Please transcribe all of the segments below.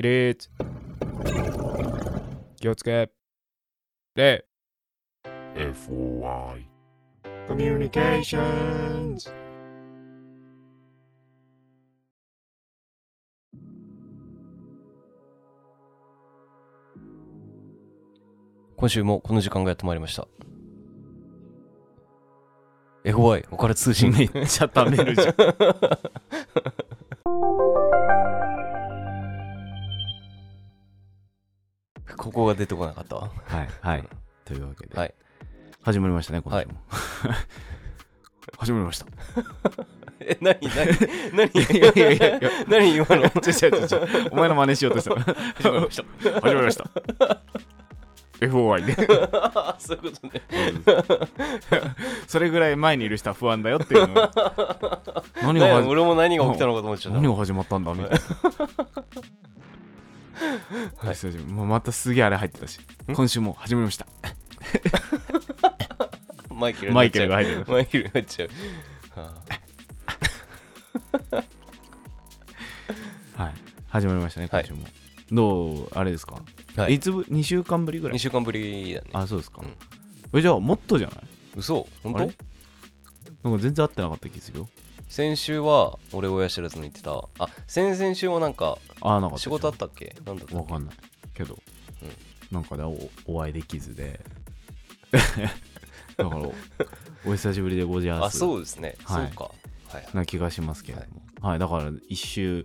起立気をつけ。礼 FOI コミュニケーションズ今週もこの時間がやってまいりました。FOI おから通信。めっちゃ貯めるじゃん。ここが出てこなかったわはい、はい。というわけで、はい始まりましたね、今週も。始まりました。え何何何？いやいやいやいや何今の？ちょちょちょちょお前の真似しようとした。始まりました。始まりました。FOI で。あそういうことねそれぐらい前にいる人は不安だよっていうのを何が俺も何が起きたのかと思っちゃった何が始まったんだみたいな。はい、久しぶり。もうまたすげえあれ入ってたし。今週も始まりました。マイケルマイケルが入ってるマイケルになっちゃう。はあはい。始まりましたねはい。今週も、どうあれですか、はい。い、つぶ2週間ぶりぐら2い週間ぶりだね。あそうですか、うん。えじゃあもっとじゃない？嘘？本当？なんか全然合ってなかった気するよ先週は俺親知らずの言ってた。あ先々週もなんかああなんか仕事あったっけ？なんだっけ？わかんないけど、なんかねおお会いできずで。だからおお久しぶりでごじゃあす。そうですね、はいそうか。はい。な気がしますけれども。はい、だから一週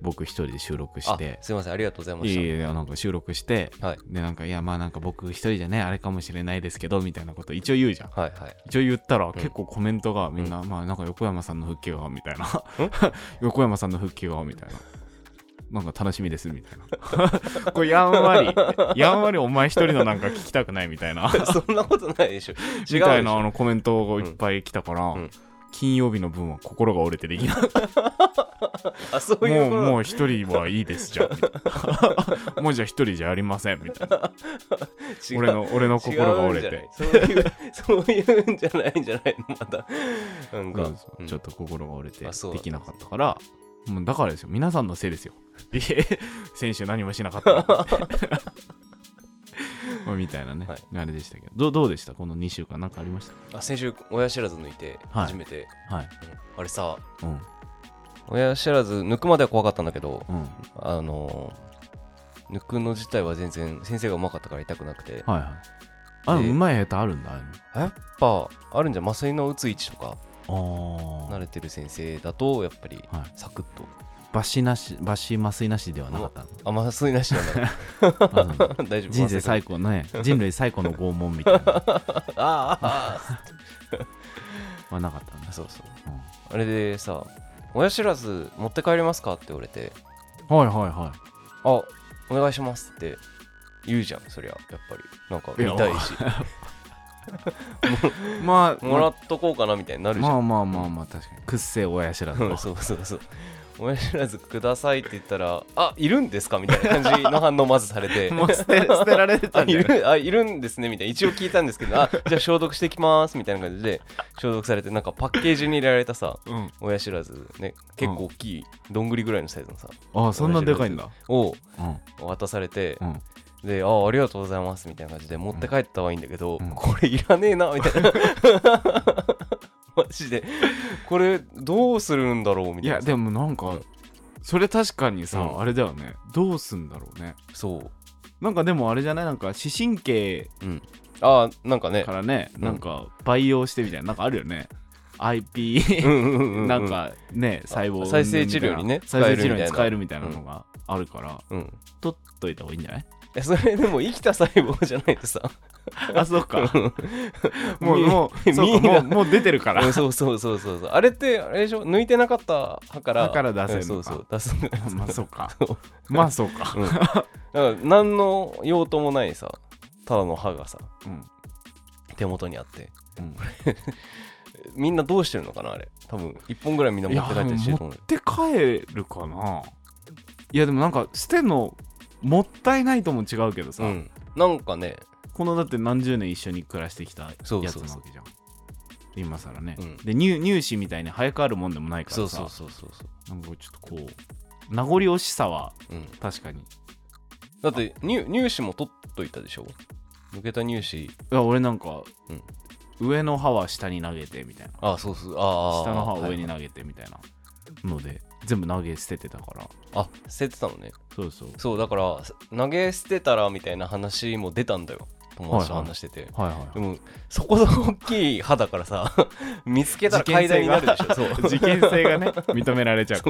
僕一人で収録しあてすいません。ありがとうございまいしやいやなんか収録して。たはい。でなんかいやまあなんか僕一人じゃねあれかもしれないですけどみたいなこと一応言うじゃん。はいはい。一応言ったら結構コメントがみんな、まあなんか横山さんの復帰がみたいな。横山さんの復帰がみたいな。なんか楽しみですみたいな。これやんわりやんわりお前一人のなんか聞きたくないみたいな。そんなことないでしょ。違うみたいなあょのコメントがいっぱい来たから、うん金曜日の分は心が折れてできない あそういうもうもう一人はいいですじゃあ。みたいなもうじゃあ一人じゃありませんみたいな。俺の俺の心が折れて。そういうそういうんじゃないんじゃないのまたなんか、そう。ん。ちょっと心が折れてできなかったから。もうだからですよ。皆さんのせいですよ。先週何もしなかったの まあみたいなね、はい。あれでしたけど。どうどうでした？この2週間。何かありましあ先週親知らず抜いてはい。初めて、たはい。うん。あれさうん。親知らず抜くまでは怖かったんだけどうん。あのー抜くの自体は全然先生がうまかったから痛くなくて。はいはい。あでうまい下手あるんだあやっぱあるんじゃん。麻酔の打つ位置とか。慣れてる先生だとやっぱりはい。サクッと、抜歯なし抜歯麻酔なしではなかったの？あ麻酔なしなん。だ大丈夫人生最高のね人類最高の拷問みたいな。ああ あはなかったんそうそう。うん。あれでさ親知らず持って帰れますかって言われて。はいはいはあお願いしますって言うじゃんそりゃやっぱり。なんか見たいし。い まあもらっとこうかなみたいになるじゃん、まあまあまあまあ確かに。くっせえ親知らずうんそうそうそう親知らずくださいって言ったらあいるんですかみたいな感じの反応まずされて。もう捨て捨てられてたんじゃないるあいるんですねみたいな。一応聞いたんですけどあじゃあ消毒してきますみたいな感じで消毒されてなんかパッケージに入れられたさうん。親知らずね結構大きいどんぐりぐらいのサイズのさあそんなでかいんだ。をうん。渡されてうん。であありがとうございますみたいな感じで持って帰ったはいいんだけど、うん。これいらねえなみたいな マジで。これどうするんだろうみたいな。いやでもなんかそれ確かにさ、うん。あれだよね。どうすんだろうね。そう。なんかでもあれじゃない？なんか視神経ああなんかね。からね、うん。なんか培養してみたいな。なんかあるよね。IP うんうんうんうん。なんかね細胞再生治療にね再生治療に使使ええるみたいな。るみたいなのがあるから、うん。取っといた方がいいんじゃない？えそれでも生きた細胞じゃないとさ。あそっか。もうみもうそうかもうもう出てるから。うんそうそうそうそうそう。あれってあれでしょ？抜いてなかった歯から。歯から出せるうんのか。そうそう。出すまあそうか。そう。まあそうか。うん。だから何の用途もないさ。ただの歯がさ。うん。手元にあって。うん。みんなどうしてるのかなあれ。多分1本ぐらいみんな持って帰ったりし。てると思う持って帰るかな。いやでもなんか捨てんのもったいないとも違うけどさ、うん。なんかね。このだって何十年一緒に暮らしてきたやつなそうそう。そうわけじゃん。今更ね、うん。で乳乳歯みたいに生え変わるもんでもないからさ。そうそうそうそうそう。なんかちょっとこう名残惜しさはうん、確かに。だって入入試も取っといたでしょ？抜けた入試。いや俺なんか、うん。上の歯は下に投げてみたいな。あそうそう。ああ下の歯をはい。上に投げてみたいなので、全部投げ捨ててたから。あ捨ててたのね。そうそう。そうだから投げ捨てたらみたいな話も出たんだよ。友達と話してて、はいはいでもそこそこ大きい歯だからさ 見つけたら階段になるでしょ。そう。事件性がね認められちゃう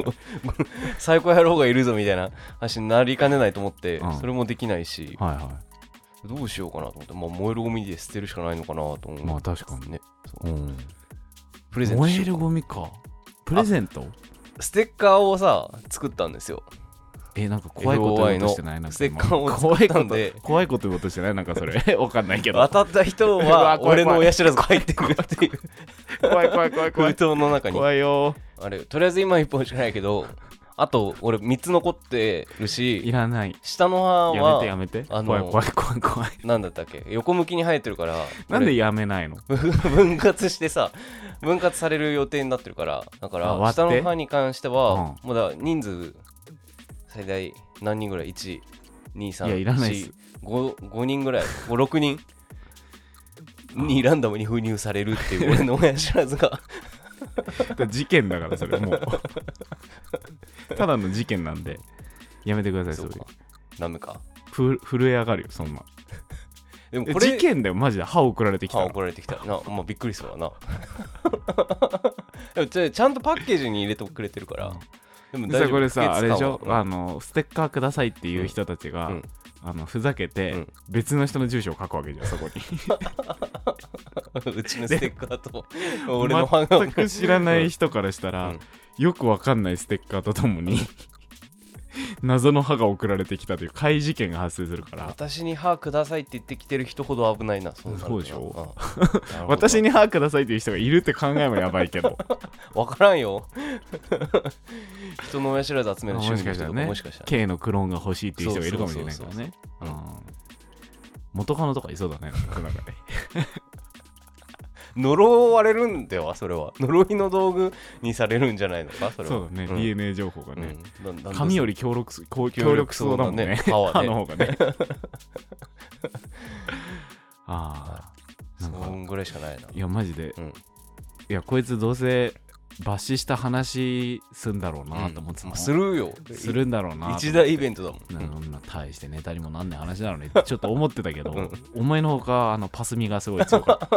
最高野郎がいるぞみたいな話になりかねないと思って、うん。それもできないし。はいはどうしようかなと思って、まあ、燃えるゴミで捨てるしかないのかなと思う、まあ確かにね。い、う。ん、プレゼントし燃えるゴミか。プレゼント？ステッカーをさ作ったんですよ。えなんか怖いこと言おうとしてない？なんかステッカーを怖いこ作ったんで。と怖いこと言おうとしてない？なんかそれ。わかんないけど。当たった人は 俺の親知らずが入ってくるっていう。怖い怖い怖い怖封い筒の中に。怖いよ。あれとりあえず今1本しかないけどあと俺3つ残ってるいしらない。下の歯やめはてやめて。あの怖い怖い怖い怖い。なんだったっけ？横向きに生えてるからなんでやめないの？俺分割してさ分割される予定になってるからだからあ割って？下の歯に関しては、もうだ人数最大何人ぐらい？1 2 3いやいらないっす。5, 5人ぐらい？56人？にランダムに封入されるっていう俺の親知らずが 事件だからそれもう。ただの事件なんで。やめてくださいそれ。ダメか？ふ震え上がるよそんな。えでもこれ事件だよマジで。歯送られてきたら歯怒られてきた。なまあびっくりするわな。でもちゃんとパッケージに入れてくれてるから、でもでさこれさあれでしょ？うん。あのステッカーくださいっていう人たちが、うん。あのふざけて、うん。別の人の住所を書くわけじゃんそこに うちのステッカーと俺の歯が全く知らない人からしたら、うん。よくわかんないステッカーとともに 謎の歯が送られてきたという怪事件が発生するから。私に歯くださいって言ってきてる人ほど危ないなそうそうでしょ。私に歯くださいっていう人がいるって考えもやばいけど。分からんよ。人の親知らず集める趣も味の人とかしかしたらねもしかしたら K のクローンが欲しいっていう人がいるかもしれないからね。元カノとかいそうだねなんかね呪われるんではそれは。呪いの道具にされるんじゃないのかそれは。そうだね、ん。DNA 情報がね、うん。だだんだん髪より強力強力そうだもんね。ね歯はね。歯の方がね。ああそんぐらいしかないな。いやマジで、うん。いやこいつどうせ抜歯した話すんだろうなと思ってたの、まあするよ。するんだろうな一大イベントだもん。なそんな大してネタにもなんない話なのにちょっと思ってたけど、うん。お前のほかあのパスミがすごい強かっ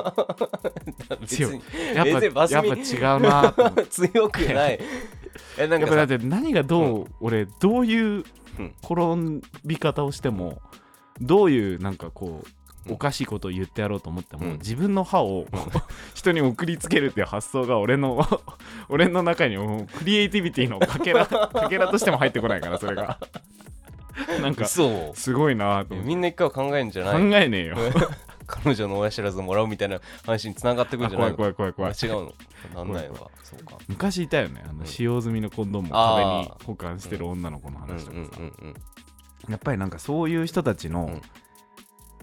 た。別にやっぱやっぱ違うな 強くない。えなんかさやっぱだって何がどう、俺どういううん転び方をしてもどういうなんかこううんおかしいことを言ってやろうと思っても、うん。自分の歯を 人に送りつけるっていう発想が俺の 俺の中にクリエイティビティのかけらかけらとしても入ってこないからそれが。なんかそうすごいなとみんな一回は考えんじゃ考ない？えねえよ。彼女の親知らずもらうみたいな話につながってくるんあじゃないの？怖い怖い怖い怖い。違うの？なんないのかそうか。昔いたよね。あのうん。使用済みのコンドームをあ壁ーに保管してる女の子の話とかさ、やっぱりなんかそういう人たちの、うん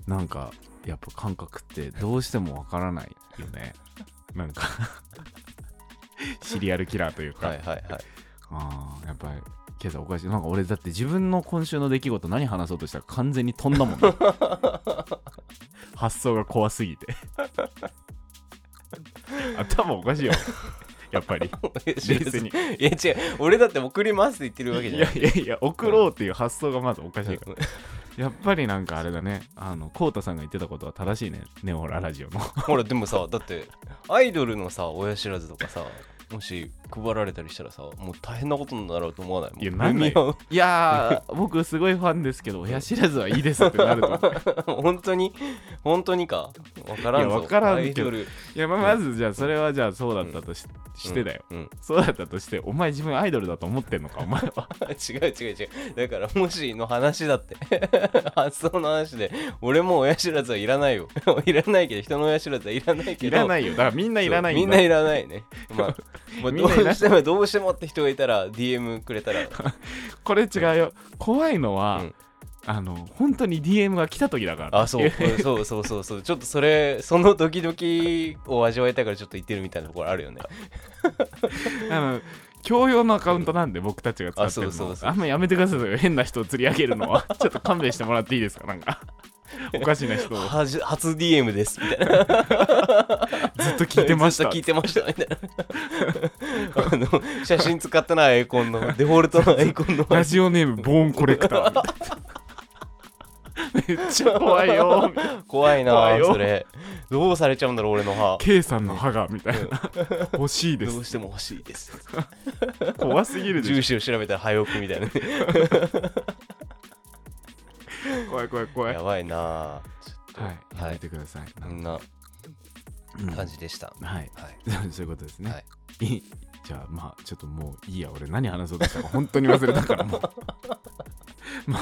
なんかやっぱ感覚ってどうしてもわからないよね。なんか シリアルキラーというか、はいはいはい。あーやっぱり今朝おかしい。なんか俺だって自分の今週の出来事何話そうとしたら完全に飛んだもんね。発想が怖すぎて。頭おかしいよ。やっぱり。冷静に。いや違う。俺だって送りますって言ってるわけいじゃないやいやいや送ろうっていう発想がまずおかしいからやっぱりなんかあれだね。あのコウタさんが言ってたことは正しいね。ネオララジオの。ほらでもさだってアイドルのさ親知らずとかさもし配られたりしたらさもう大変なことになろうと思わない？いやなんないやー 僕すごいファンですけど親知らずはいいですってなると本当に？本当にか？わからんぞ。いやわからんけど。アイドルいやまあまずじゃあそれはじゃあそうだったとし,、てだよ、うん。そうだったとしてお前自分アイドルだと思ってんのかお前は？違う違う違う。だからもしの話だって 発想の話で俺も親知らずはいらないよ。いらないけど人の親知らずはいらないけど。いらないよ。だからみんないらないんだ。みんないらないね。まあ、まあ、どうしてもどうしてもって人がいたら DM くれたら。これ違うよ。怖いのは、うん。あの本当に DM が来た時だから。あそう。そうそうそうそう。ちょっとそれそのドキドキを味わいたいからちょっと言ってるみたいなところあるよね。あの共用のアカウントなんで僕たちが使ってるの。あそうそうそう。あんまやめてください変な人を釣り上げるのは。ちょっと勘弁してもらっていいですか？なんか。おかしな人を。はじ初 DM ですみたいな。ずっと聞いてました。ずっと聞いてましたみたいな。あの写真使ってないアイコンのデフォルトのアイコンの。ラジオネームボーンコレクターみたいなめっちゃ怖いよ。怖いなそれ。どうされちゃうんだろう俺の歯。K さんの歯がみたいな。欲しいです。どうしても欲しいです。怖すぎるで住し所を調べたら早送りみたいな怖い怖い怖い。やばいな。ちょっと。はいやめてください、こんなうん。感じでした、はい。はい。そういうことですね、はい。いいじゃあまあちょっともういいや俺何話そうとしたか本当に忘れたからもう。まあ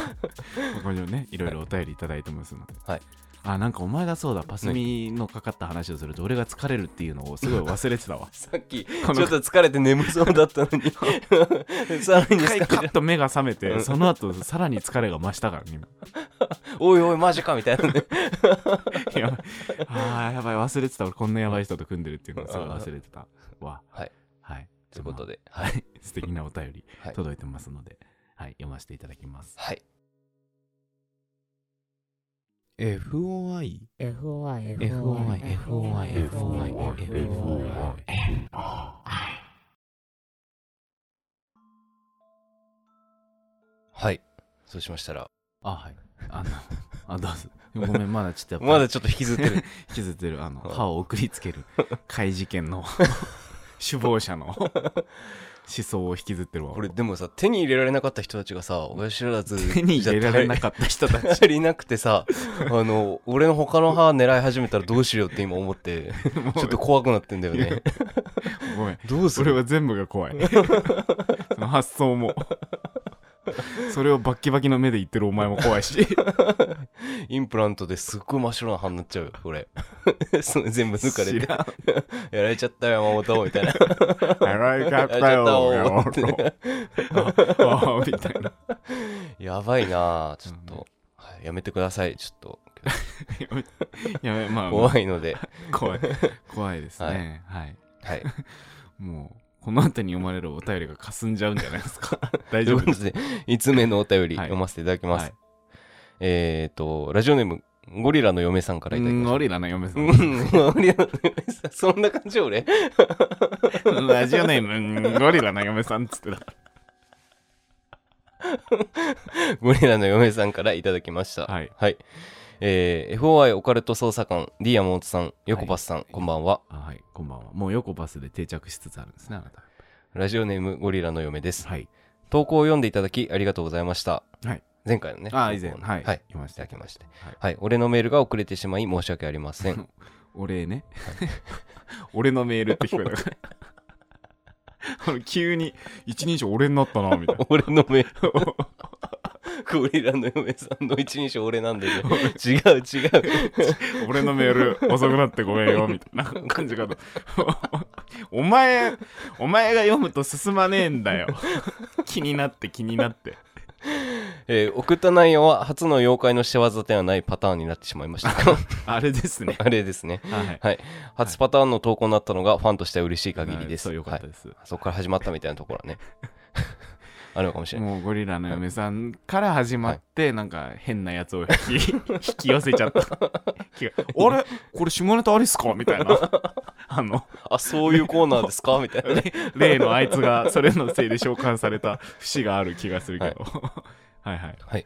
ここにもねいろいろお便りいただいてますので。はい。あなんかお前がそうだパスミのかかった話をすると俺が疲れるっていうのをすごい忘れてたわ。さっきちょっと疲れて眠そうだったのに。さらに疲れッと目が覚めてうん。その後さらに疲れが増したからね今。おいおいマジかみたいなね。やばいあーやばい忘れてた。俺こんなやばい人と組んでるっていうのをすごい忘れてたわ。はいはいということで。まあはい。素敵なお便り はい。届いてますのではい。読ませていただきます。はい。FOI FOI FOI FOI FOI FOI はい。そうしましたら。あはい。あの あどうぞ。ごめんまだちょっとまだちょっと引きずってる。引きずってる。あのはい。歯を送りつける。怪事件の首謀者の思想を引きずってるわ。これでもさ手に入れられなかった人たちがさ親知らず手に入れられなかった人たち。足りなくてさあの俺の他の歯狙い始めたらどうしようって今思ってちょっと怖くなってんだよね。ごめん。どうする？それは全部が怖い。その発想も それをバッキバキの目で言ってるお前も怖いし。インプラントですっごい真っ白な歯になっちゃうよこれ。それ全部抜かれて。知らん。やられちゃったよ山本みたいな。やられちゃったよやられちゃったよ。ああみたいな。やばいなあちょっと、はいやめてくださいちょっと。やめまあ怖いので。怖い怖いですね。はい、はい。もうこの後に読まれるお便りが霞んじゃうんじゃないですか？大丈夫です？とで5つ目のお便りはい。読ませていただきます、はい。えっ、とラジオネームゴリラの嫁さんからいただきましゴリラの嫁さん。ゴリラの嫁さん。そんな感じ俺。ん ラジオネームうんゴリラの嫁さんっつってた。ゴリラの嫁さんからいただきました。はい。はいえー FOI オカルト捜査官 D 山本さん横パスさん、はい。こんばんは。あはいこんばんは。もう横パスで定着しつつあるんですねあなたラジオネームゴリラの嫁です。はい。投稿を読んでいただきありがとうございました。はい。前回のねあ以前はい。はい、来ました。いただきまして。はい。はい。俺のメールが遅れてしまい申し訳ありません。お礼ね。俺のメールって聞こえたからあ の急に一人称俺になったなみたいな。俺のメールゴリラの嫁さんの一人称俺なんだけど違う違う。俺のメール遅くなってごめんよみたいな感じかと。お前お前が読むと進まねえんだよ。気になって気になってえー送った内容は初の妖怪の仕業ではないパターンになってしまいました。あれですね。あれですね。はい。はい。初パターンの投稿になったのがファンとしては嬉しい限りです。そうよかっはいたです、そこから始まったみたいなところはね。あるのかもしれない。もうゴリラの嫁さんから始まって、なんか変なやつを引き 引き寄せちゃった。あれ？これ下ネタありっすか？みたいな。あの。あそういうコーナーですか？みたいなね。例のあいつがそれのせいで召喚された節がある気がするけど、はい、はいはい。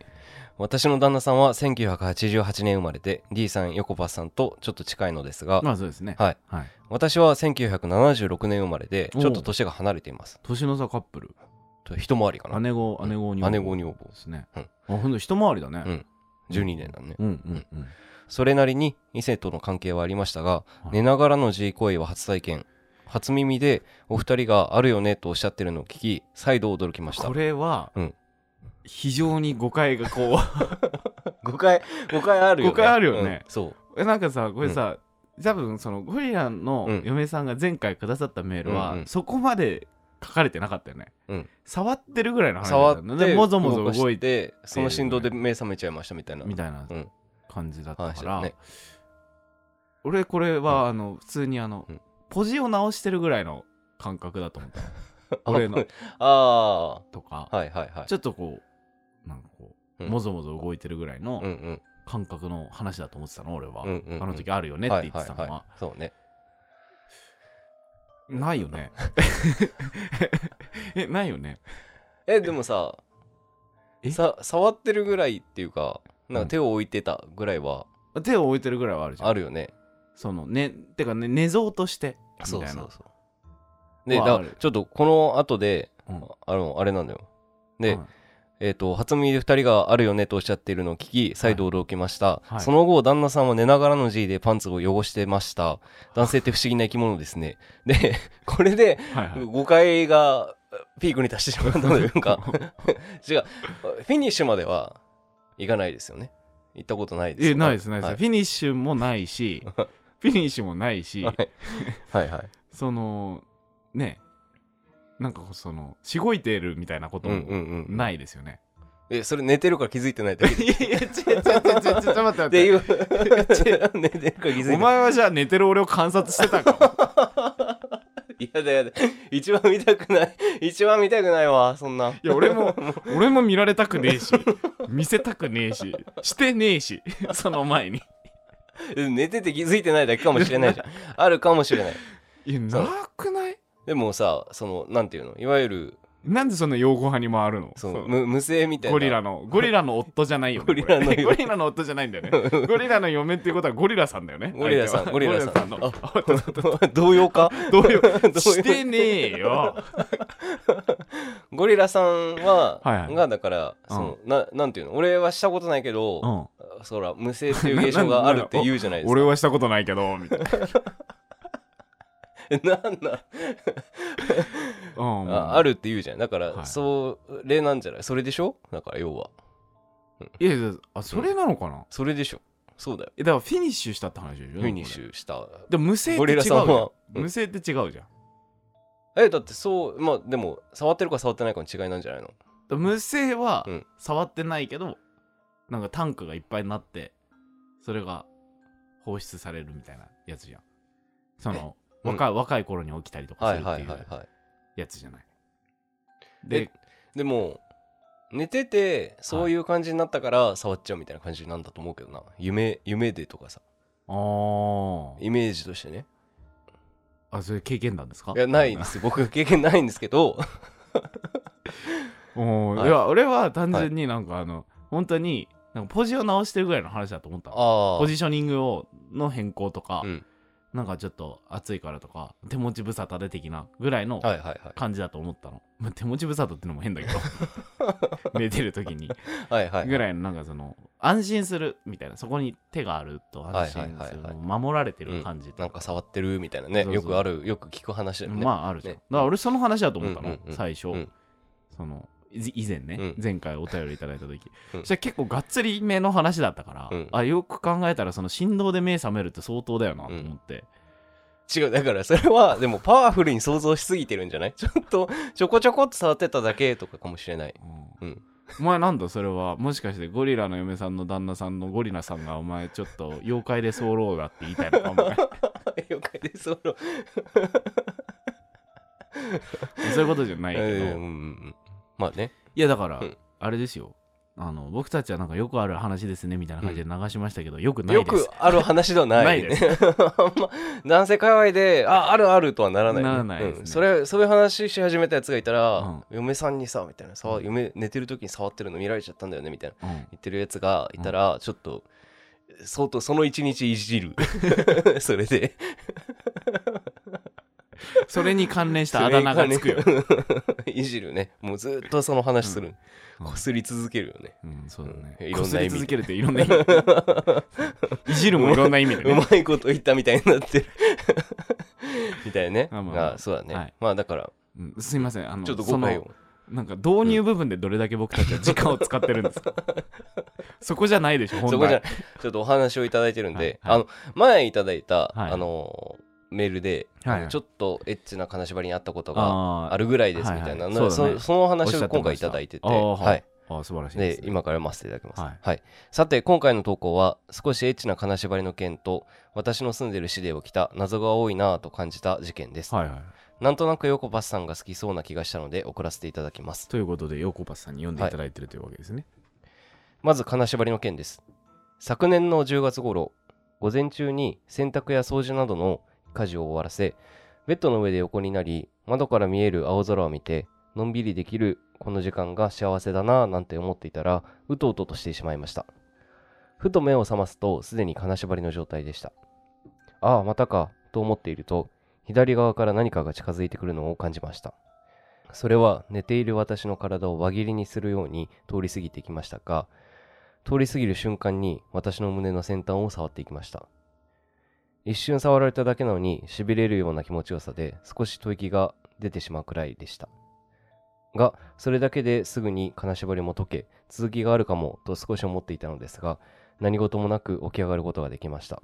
私の旦那さんは1988年生まれで D さん横パスさんとちょっと近いのですが、まあそうですね。はい。はい。私は1976年生まれでちょっと年が離れています。年の差カップル。と一回りかな。姉子姉子に姉子女房。ですね、うん。あほんと一回りだね。うん。12年だね。うんうんうん。それなりに異性との関係はありましたが、はい。寝ながらの G 行為は初体験。初耳でお二人があるよねとおっしゃってるのを聞き再度驚きました。これは、うん非常に誤解がこ 誤解誤解あるよね。誤解あるよね。うんそう。うえなんかさこれさ、多分そのゴリラのうん。嫁さんが前回くださったメールは、うんうん。そこまで書かれてなかったよね、うん。触ってるぐらいの話だ触ってもぞもぞ動いて。てその振動で目覚めちゃいましたみたいな。みたいなうん。感じだったから、ね。俺これは、あの普通にあの、うん。ポジを直してるぐらいの感覚だと思った。の 俺の。あとか、あはいはいはい。ちょっとこうなんかこう、うん。もぞもぞ動いてるぐらいのうんうん。感覚の話だと思ってたの俺は、うんうんうん。あの時あるよねって言ってたのは,、いいいそうね。ないよね。えないよね。えでもさえ？さ触ってるぐらいっていうかなんか手を置いてたぐらいは。手を置いてるぐらいはあるじゃん。あるよね、そのねてかね寝相としてみたいうな。そそうそう。でだちょっとこの後でうん。あのあれなんだよ。で、はいえっ、と初耳で2人があるよねとおっしゃっているのを聞き再度驚きました、はい。その後旦那さんは寝ながらの G でパンツを汚してました。男性って不思議な生き物ですね。で これで誤解がピークに達してしまったとい うか違う。フィニッシュまではいかないですよね。行ったことないですないですないです、はい。フィニッシュもないし フィニッシュもないし、はい。はいはい。そのねなんかそのしごいてるみたいなことないですよね、えそれ寝てるから気づいてないだけ？でいやいや違う違う違う違うちょっと待って。寝てるから気づいてお前はじゃあ寝てる俺を観察してたかも。やだやだ。一番見たくない。一番見たくないわそんな。いや俺も 俺も見られたくねえし。見せたくねえし。してねえし。その前に。寝てて気づいてないだけかもしれないじゃん。あるかもしれない。いやなくない？でもさそのなんていうの？いわゆるなんでそんな用語派に回るの？そそう。無無声みたいな。ゴリラのゴリラの夫じゃないよねゴリラの ゴリラの夫じゃないんだよね。ゴリラの嫁っていうことはゴリラさんだよねゴリラさんゴリラさん。の。あ 同様か？どういうどういう？してねえよ。ゴリラさんは、はいはい。がだからその、ななんていうの？俺はしたことないけど、うん。そら無声っていう現象があるって言うじゃないですか。俺はしたことないけどみたいな なんだ、うん。ああるって言うじゃん。だから、はい。それなんじゃない？それでしょ？だから要は。いやいやあそれなのかな、それでしょ。そうだよ。えだからフィニッシュしたって話でしょ？フィニッシュした。でも無声ってゴリ違うじゃん。ラさんは、うん。無声って違うじゃん。えだってそうまあでも触ってるか触ってないかの違いなんじゃないの？で無声はうん。触ってないけど、なんかタンクがいっぱいになってそれが放出されるみたいなやつじゃん。そのうん若い若い頃に起きたりとかはいするっていうはいはいはい。やつじゃない。えででも寝ててそういう感じになったから触っちゃうみたいな感じなんだと思うけどな。夢夢でとかさ。あー。イメージとしてね。あそれ経験談ですか？いやないです。僕経験ないんですけど。おーはい。いや俺は単純になんかあの、本当になんかポジを直してるぐらいの話だと思ったポジショニングをの変更とか、うんなんかちょっと暑いからとか手持ち無沙汰で的なぐらいのはいはいはい。感じだと思ったの、まあ、手持ち無沙汰ってのも変だけど 寝てる時に。はいはいぐらいのなんかその安心するみたいな。そこに手があると安心するはいはいはいはい。守られてる感じとなんか触ってるみたいなね。よくあるよく聞く話だよね。まああるじゃん、ね。だから俺その話だと思ったの、うんうんうん最初、うん。そのい以前ね、うん。前回お便りいただいた時、うん。そしたら結構がっつりめの話だったから、うん。あよく考えたらその振動で目覚めるって相当だよなと思って、違うだからそれはでもパワフルに想像しすぎてるんじゃない？ちょっとちょこちょこっと触ってただけとかかもしれない。うん。うん。お前なんだそれは？もしかしてゴリラの嫁さんの旦那さんのゴリラさんがお前ちょっと妖怪で候だって言いたいのかもね了解ですそのそういうことじゃないけど、うんうんうんまあね。いやだから、うん。あれですよ。あの僕たちはなんかよくある話ですねみたいな感じで流しましたけど、よくないよです。くある話ではない,、ないです。あんま男性界隈でああるあるとはならない、ね、ならないですね。うん。それそういう話し始めたやつがいたら、うん。嫁さんにさみたいなさ嫁寝てる時に触ってるの見られちゃったんだよねみたいなうん。言ってるやつがいたら、ちょっと相当その一日いじる。それでそれに関連したあだ名がつくよ、いじるね。もうずっとその話する、うん。こすり続けるよね、うん、そうだね。うん。いろんな意味続けるっていろんな意味。いじるもいろんな意味でうね。まいこと言ったみたいになってる。みたいね。あそうだね、はい。まあだから。うん。すいません。あの、ちょっとそ誤解を。の、なんか導入部分でどれだけ僕たちは時間を使ってるんですか？そこじゃないでしょ、本来。そこじゃちょっとお話をいただいてるんで、はいはい。あの前いただいた、はい。あのメールで、はいちょっとエッチな金縛りにあったことがああるぐらいですみたいな、なはいはい。そね。そその話を今回いただいてて、ははい。い、あ素晴らしいで、ね。今から読ませていただきます、はい。はい、さて今回の投稿は少しエッチな金縛りの件と私の住んでいる市で起きた謎が多いなぁと感じた事件です、はいはい。なんとなくヨコパスさんが好きそうな気がしたので送らせていただきます。ということでヨコパスさんに読んでいただいてるというわけですね、まず金縛りの件です。昨年の10月頃午前中に洗濯や掃除などの家事を終わらせベッドの上で横になり窓から見える青空を見てのんびりできるこの時間が幸せだなぁなんて思っていたらうとうととしてしまいました。ふと目を覚ますとすでに金縛りの状態でした。ああまたかと思っていると左側から何かが近づいてくるのを感じました。それは寝ている私の体を輪切りにするように通り過ぎてきましたが通り過ぎる瞬間に私の胸の先端を触っていきました。一瞬触られただけなのに痺れるような気持ちよさで少し吐息が出てしまうくらいでした。がそれだけですぐに金縛りも解け続きがあるかもと少し思っていたのですが何事もなく起き上がることができました。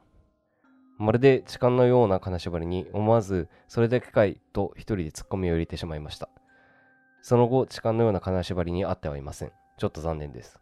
まるで痴漢のような金縛りに思わずそれだけかいと一人で突っ込みを入れてしまいました。その後痴漢のような金縛りにあってはいません。ちょっと残念です。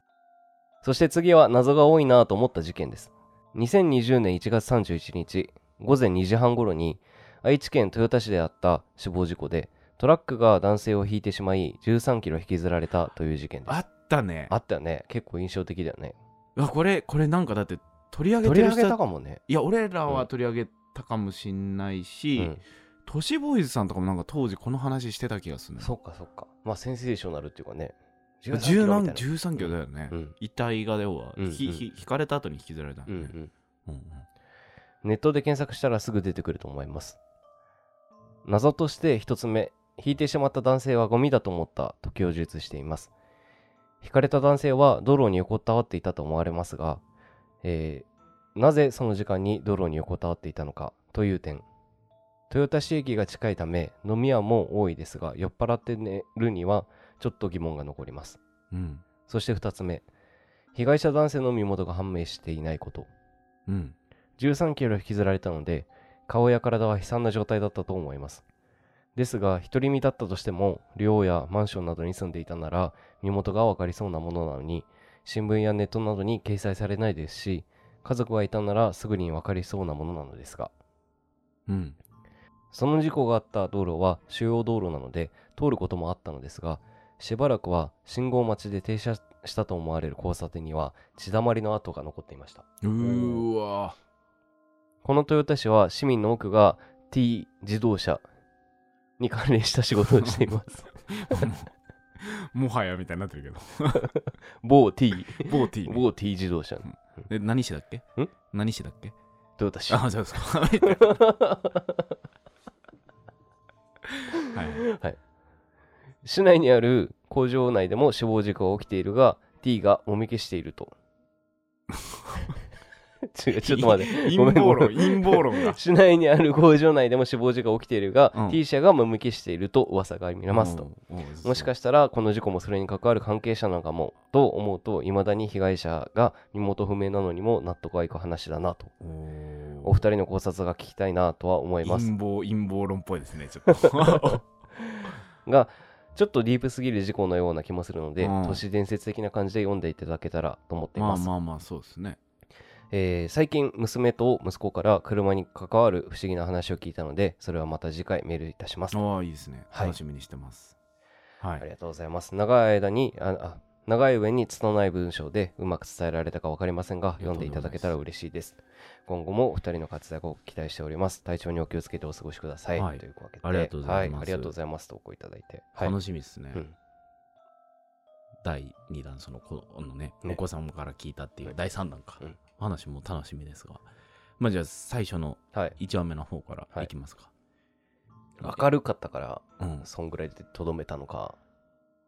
そして次は謎が多いなと思った事件です。2020年1月31日午前2時半頃に愛知県豊田市であった死亡事故でトラックが男性を引いてしまい13キロ引きずられたという事件です。あったね。あったよね。結構印象的だよね。うわこれこれなんかだって取り上げ取り上げてる人たかもね。いや俺らは取り上げたかもしんないうし、ん。都市ボーイズさんとかもなんか当時この話してた気がするねそっかそっか。まあセンセーショナルっていうかね十13何みたいな。13キロだよね、うん。遺体が要は、うんひうん。ひ引かれた後に引きずられたんだね、うんうん。うんうん。ネットで検索したらすぐ出てくると思います。謎として一つ目、引いてしまった男性はゴミだと思ったと供述しています。引かれた男性は道路に横たわっていたと思われますが、えーなぜその時間に道路に横たわっていたのかという点。豊田市駅が近いため飲み屋も多いですが酔っ払って寝るにはちょっと疑問が残ります。うんそして二つ目、被害者男性の身元が判明していないこと。うん13キロ引きずられたので、顔や体は悲惨な状態だったと思います。ですが、独り身だったとしても、寮やマンションなどに住んでいたなら、身元がわかりそうなものなのに、新聞やネットなどに掲載されないですし、家族がいたならすぐにわかりそうなものなのですが、うんその事故があった道路は主要道路なので、通ることもあったのですが、しばらくは信号待ちで停車したと思われる交差点には血だまりの跡が残っていました。うーわこの豊田市は市民の多くが T 自動車に関連した仕事をしています。もはやみたいになってるけど。某 T、ボーティーね。某 T 自動車、で何市だっけ？ん？何市だっけ？豊田市。あそうですか。はい。はい市内にある工場内でも死亡事故が起きているが、T がもみ消していると。違う、ちょっと待って。陰謀論陰謀論が。市内にある工場内でも死亡事故が起きているが、うん。T 社がもみ消していると噂が見れますと。もしかししたらこの事故もそれに関わる関係者なのかもと思うと未だに被害者が身元不明なのにも納得がいく話だなと。おお二人の考察が聞きたいなとは思います。陰謀陰謀論っぽいですねちょっと。がちょっとディープすぎる事故のような気もするので、うん。都市伝説的な感じで読んでいただけたらと思っていまあます、まあまあそうですね。えー最近娘と息子から車に関わる不思議な話を聞いたのでそれはまた次回メールいたします。ああいいですね。はい。楽しみにしてます。はい。ありがとうございます。長い間に、ああ長い上に拙い文章でうまく伝えられたか分かりませんが、読んでいただけたら嬉しいです。今後もお二人の活躍を期待しております。体調にお気をつけてお過ごしください。はい。というわけで、ありがとうございます。はありがとうございます。投稿いただいて。はい。楽しみですね。うん。第2弾そのこのねね。お子さんから聞いたっていう第3弾か。うん。話も楽しみですが。まあじゃあ最初のはい。1話目の方からはい。いきますか。明るかったから、うん。そんぐらいでとどめたのか、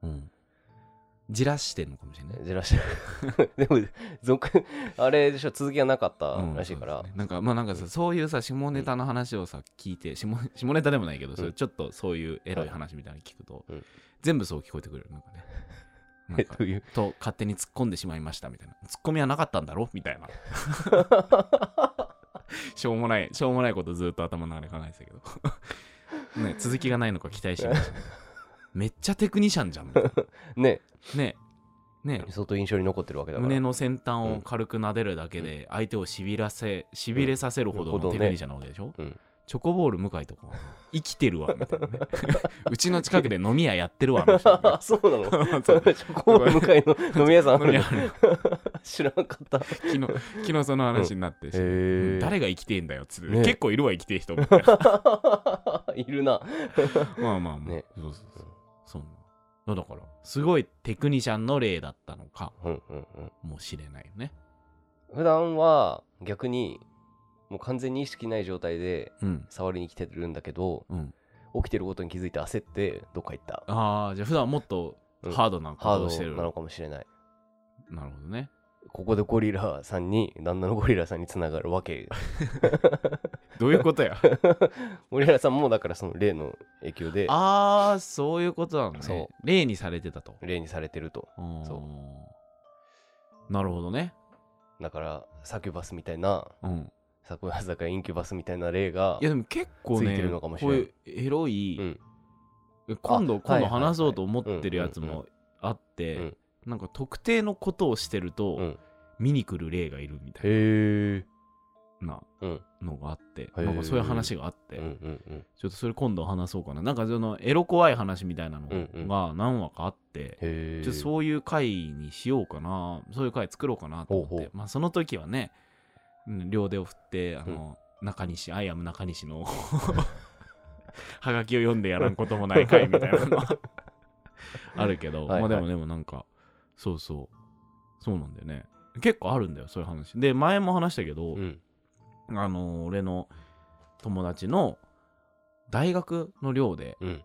うんじらしてんのかもしれない。じらして。でも、続、あれでしょ、続きがなかったうんらしいから、そうですね。なんかまあなんかさそういうさ下ネタの話をさ聞いて下 下ネタでもないけど、それちょっとそういうエロい話みたいなの聞くと、うん。全部そう聞こえてくるなんかね。なんか という？と勝手に突っ込んでしまいましたみたいな。突っ込みはなかったんだろ？みたいな。しょうもないしょうもないことずっと頭の中で考えてたけど。ね続きがないのか期待してました、めっちゃテクニシャンじゃん。ね、ね。ね。相当印象に残ってるわけだから。胸の先端を軽く撫でるだけで相手をしびらせしびれさせるほどのテクニシャンなわけでしょ、うん。チョコボール向井とか 生きてるわみたいなね。うちの近くで飲み屋やってるわみたいなあそうなの？チョコボール向かいの飲み屋さんある知らなかった。昨日昨日その話になってし、へー。誰が生きてんだよっつって、ね。結構いるわ生きてる人いるな。まあまあまあ、ね。そうそうそうそんな。だからすごいテクニシャンの例だったのか。うんうんうん。もしれないよね。普段は逆にもう完全に意識ない状態でうん。触りに来てるんだけどうん。起きてることに気づいて焦ってどっか行った。ああじゃあ普段はもっとうん。ハードなこハとをしてる、ードなのかもしれない。なるほどね。ここでゴリラさんに旦那のゴリラさんにつながるわけ どういうことや？ゴリラさんもだからその例の影響で。ああそういうことなのね。そ例にされてたと。例にされてると。そう。なるほどね。だからサキュバスみたいなうん。サクヤザカインキュバスみたいな例がいやでも結構ねついてるのかもしれないこういうエロい、うん。今度あ今度話そうと思ってるやつもあって、うん。なんか特定のことをしてると、うん。見に来る霊がいるみたいへえなうん。のがあって、ー。なんかそういう話があって、うんうんうん。ちょっとそれ今度話そうかな。なんかそのエロ怖い話みたいなのうんうん。が何話かあって、へえちょっとそういう回にしようかな。そういう回作ろうかなと思って。ほうほう。まあその時はね、うん両手を振ってあの、中西アイアム中西のはがきを読んでやらんこともない回みたいなのは あるけど。はいはい。まあでもでもなんかそうそう。そうなんだよね。結構あるんだよそういう話。で前も話したけど、うんあの俺の友達の大学の寮でうん。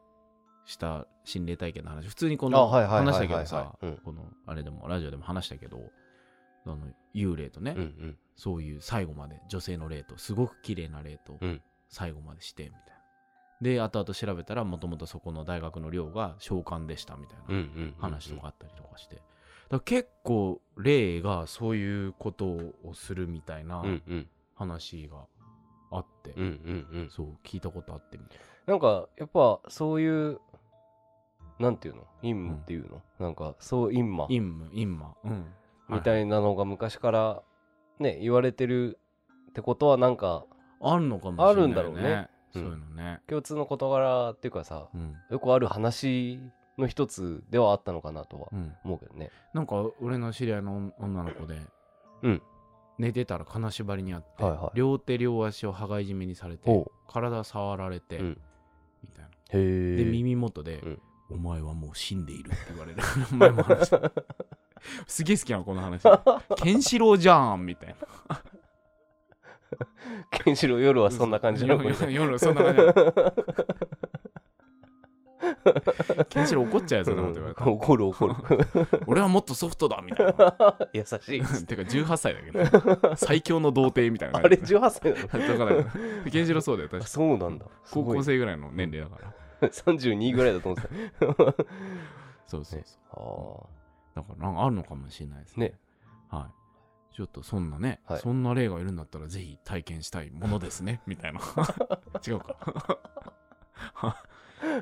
した心霊体験の話。普通にこあの話したけどさうん。このあれでもラジオでも話したけどあの幽霊とね、うんうん。そういう最後まで女性の霊とすごく綺麗な霊とうん。最後までしてみたいな。で後々調べたらもともとそこの大学の寮が召喚でしたみたいな話とかあったりとかして、だ結構霊がそういうことをするみたいな話があって、うんうんうん。そう聞いたことあってみたいな。んかやっぱそういうなんていうの？陰夢っていうの、なんかそう陰魔な陰夢陰魔うん。みたいなのが昔からね言われてるってことはなんかあるのかもしれない、ね、あるんだろうね。そういうのね、共通の事柄っていうかさうん。よくある話の一つではあったのかなとはうん、思うけどね。なんか俺の知り合いの女の子で、うん寝てたら金縛りにあって、はいはい。両手両足を羽交い締めにされて体触られて、うん。みたいな。で耳元で、うん。お前はもう死んでいる」って言われる。前も話したすげえ好きなのこの話。ケンシロウじゃんみたいな。ケンシロウ夜はそんな感じなの。夜夜夜そんな感じケンシロウ怒っちゃうよそんなこと言われたら、怒る怒る。俺はもっとソフトだみたいな。優しい。てか18歳だけど最強の童貞みたいな。あれ感じ18歳なの？だからケンシロウそうだよ確あかそうなんだ。す高校生ぐらいの年齢だから。32ぐらいだと思ってそうそうそう、だからなんかあるのかもしれないですね。ね。はい。ちょっとそんなね、はい。そんな霊がいるんだったらぜひ体験したいものですねみたいな。違うか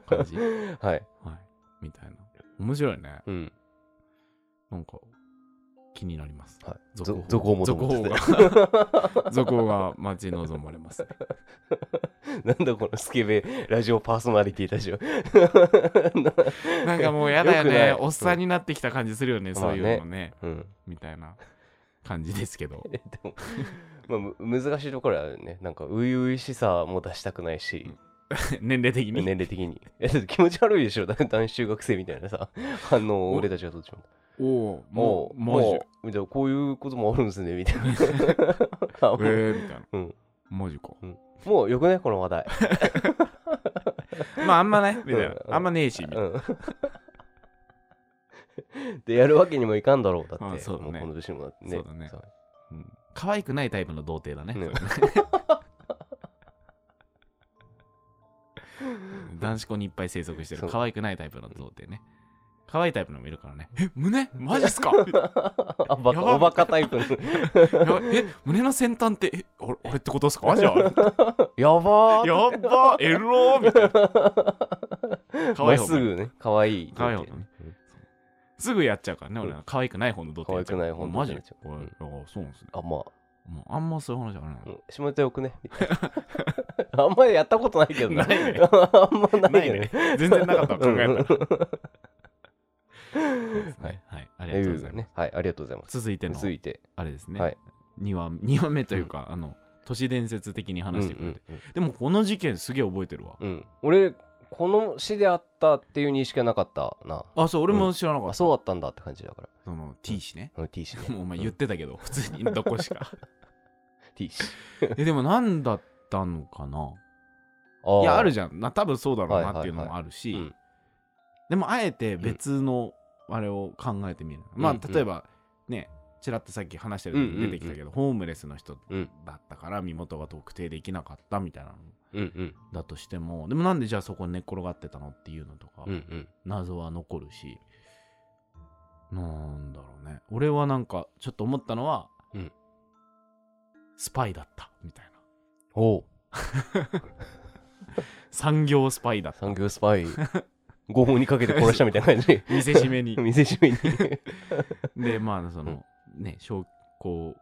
感じ。あ はい。はい。みたいな。面白いね。うん。なんか気になります。はい。続報。も続報が。続報が待ち望まれますね。なんだこのスケベラジオパーソナリティたちは。なんかもうやだよね。おっさんになってきた感じするよね、んそういうのね。うん。みたいな感じですけど。えでもまあむ難しいところはね。なんか初々しさも出したくないし 年齢的に？年齢的に。えだって気持ち悪いでしょ？だ 男子中学生みたいなさ反応を俺たちはどっちもおおもうマジ。もうみたいなこういうこともあるんですねみたいな。えー、みたいな、うん。マジか。もうよくねこの話題。まああんまねみたいな、うん。あんまねえしみたいな、うん。でやるわけにもいかんだろうだって。あそうこの年もだってね。そうだね。可愛くないタイプの童貞だね男子校にいっぱい生息してる。可愛くないタイプの童貞ね。可愛いタイプのもいるからね。え胸？マジっすか？あばカおバカタイプ。え胸の先端ってえ俺俺ってことですか？じゃあやばー。やっばエローみたいな。可愛い方すぐね。可愛い可愛い方ねすぐやっちゃうからね俺は。可愛くない方の童貞やっちゃう可愛くない方のマジうおいあそうなんですね。あまあもうあんまそういう話じゃないうん下ネタよくね あんまりやったことないけどな。いね。あんまないないけどね。ね全然なかったわ考えたら。ははいい、はい、あありがとうございます、ね。はいありがとうございます。続いての続いて。あれですね、はい。2話2話目というか、あの都市伝説的に話してくれて、うんうんでもこの事件すげえ覚えてるわ、うんうん。俺この詩であったっていう認識はなかったな。あそう俺も知らなかった、あそうだったんだって感じだから。その T 氏ね、うん T 氏ね。もうお前言ってたけど、普通に。どこしか。T 氏 えでも何だったのかな？あいやあるじじゃん。な多分そうだろうなっていうのはいはいはいもあるし、うん。でもあえて別のあれを考えてみる、まあうん。うん例えばねちらっとさっき話してる出てきたけど、ホームレスの人うんだったから身元が特定できなかったみたいなのうんうんだとしてもでもなんでじゃあそこに寝っ転がってたのっていうのとか、うんうん。謎は残るしなんだろうね。俺はなんかちょっと思ったのは、うん。スパイだったみたいな。おう。産業スパイだった。産業スパイ。合法にかけて殺したみたいな感じ。見せしめに。見せしめに。でまあその、ね証拠を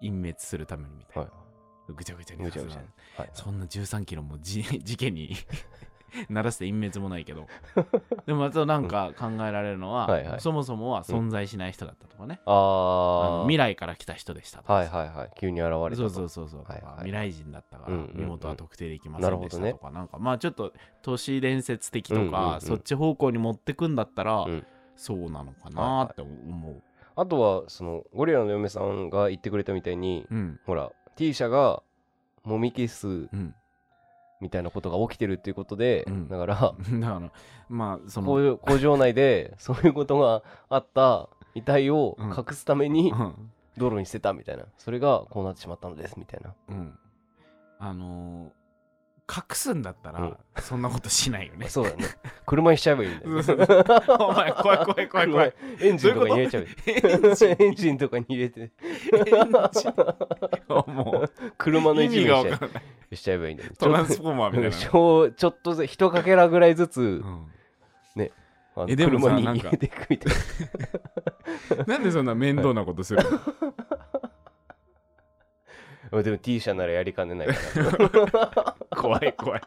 隠滅するためにみたいな、はぐちゃぐちゃにぐちゃぐちゃはい。そんな13キロもじ 事件に ならせて隠滅もないけど。でもあとなんか考えられるのは、はいはい。そもそもは存在しない人だったとかね、ああのあ未来から来た人でしたとか。はいはいはい。急に現れたとそうそうそうそう、とかはいはい。未来人だったからうんうんうん。身元は特定できませんでしたなるほどね。とか、なんかまあちょっと都市伝説的とか、うんうんうん。そっち方向に持ってくんだったら、うんそうなのかなって思う、あとはそのゴリラの嫁さんが言ってくれたみたいにうん。ほら T 社がもみ消すうん。みたいなことが起きてるっていうことで、うん。だから だからまあその工場工場内でそういうことがあった遺体をうん。隠すためにうん。道路に捨てたみたいな。それがこうなってしまったのですみたいな。うん。あのー隠すんだったら、うん。そんなことしないよね。そうだね。車にしちゃえばいいんだよ、お前怖い怖い怖い怖い。エンジンとかに入れちゃう。エンジンエンジンとかに入れて。もう車の一部にしちゃえばいいんだよトランスフォーマーみたいな。ちょちょっとずつ一かけらぐらいずつ、うん。あのえでもさ車になんか入れていくみたいな。なんでそんな面倒なことするの？まあでも T 社ならやりかねないから 怖い怖い。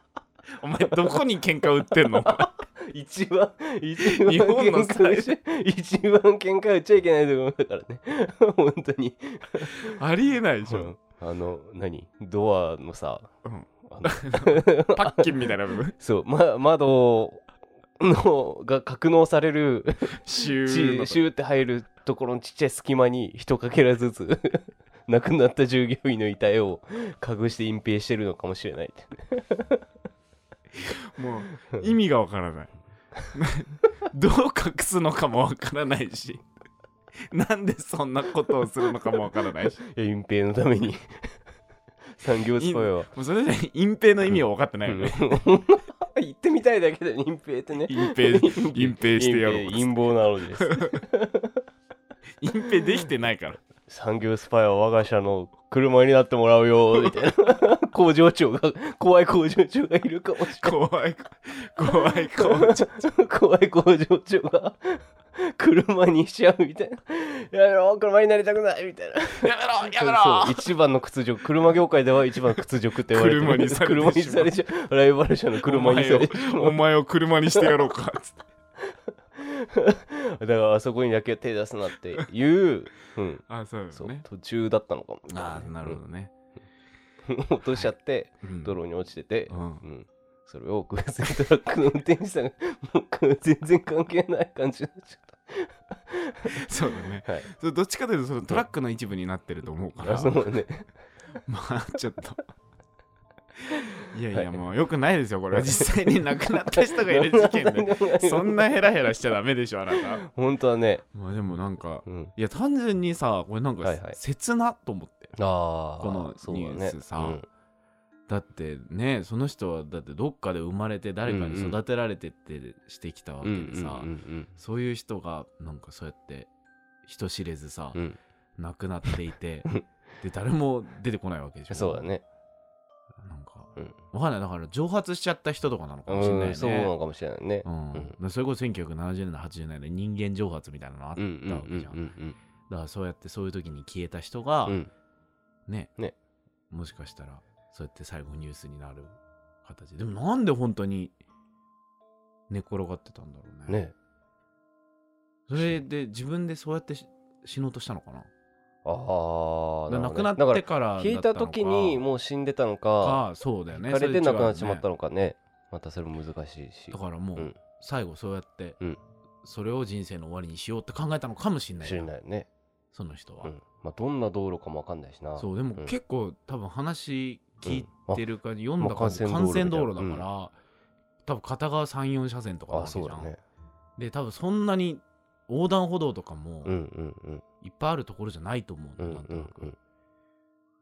お前どこに喧嘩売ってんの？一番一番日本の喧嘩打ち一番喧嘩打っちゃいけないところだからね。本当に、ありえないでしょ。うん、あの何？ドアのさ、うん。あのパッキンみたいな部分？そう、ま、窓のが格納されるシュシーシューって入るところのちっちゃい隙間に一かけらずつ亡くなった従業員の遺体を隠して隠蔽してるのかもしれない。ってもう意味がわからない。どう隠すのかもわからないし。なんでそんなことをするのかもわからないし。隠蔽のために。産業スパイはもうそれで隠蔽の意味を分かってないよね。う ん言ってみたいだけで隠蔽ってね。隠蔽隠蔽。してやろう陰謀なのです。隠蔽できてないから産業スパイは我が社の車になってもらうよみたいな。工場長が怖い工場長がいるかもしれない。怖い怖い怖い 怖い工場長が車にしちゃうみたいな。やめろ車になりたくないみたいな。やめろやめろ。そう一番の屈辱。車業界では一番の屈辱って言われてる。車にされちゃう。ライバル社の車にされてしまう。お前を車にしてやろうか。つって だからあそこにだけは手出すなっていう、うん、あそうそうですね途中だったのかも。あなるほどね。うん。落としちゃってうん。道路に落ちてて、うん。うん。それを偶然トラックの運転手さんが もう全然関係ない感じになっちそうだね。ゃったはい。それどっちかというとそのトラックの一部になってると思うから。あそうね。まあちょっといやいやはい。もうよくないですよこれ。は実際に亡くなった人がいる事件で。そんなヘラヘラしちゃダメでしょあなた。本当はね、まあでもなんかうん、いや単純にさこれなんかはいはい。切なと思って、このニュースさ。うん。だってねその人はだってどっかで生まれて誰かに育てられてってしてきたわけでさ、うんうんそういう人がなんかそうやって人知れずさ、亡くなっていてうん で誰も出てこないわけでしょ。そうだねなんかうん。わかんない。だから蒸発しちゃった人とかなのかもしれないよね、うんそうなのかもしれないね。うん。うん。でそれこそ1970年代80年代人間蒸発みたいなのあったわけじゃん、だからそうやってそういう時に消えた人がうん。ね。ね。もしかしたらそうやって最後ニュースになる形。でもなんで本当に寝転がってたんだろうね。ね。それで自分でそうやってし死のうとしたのかな？ああだから亡くなってから引いた時にうもう死んでたのかかそうだよね。引かれて亡くなっちまそれ違うよね。ったのかね。またそれも難しいし。だからもう、うん。最後そうやって、うん。それを人生の終わりにしようって考えたのかもしれないないよね。その人は、うん。まあどんな道路かもわかんないしな。そうでもうん。結構多分話聞いてるか、読んだまあ感じ幹線道路だから、多分片側34車線とかなあわけじゃんそうだねで多分そんなに横断歩道とかもうんうんうんいっぱいあるところじゃないと思ううんの、うん。なんとなく。うん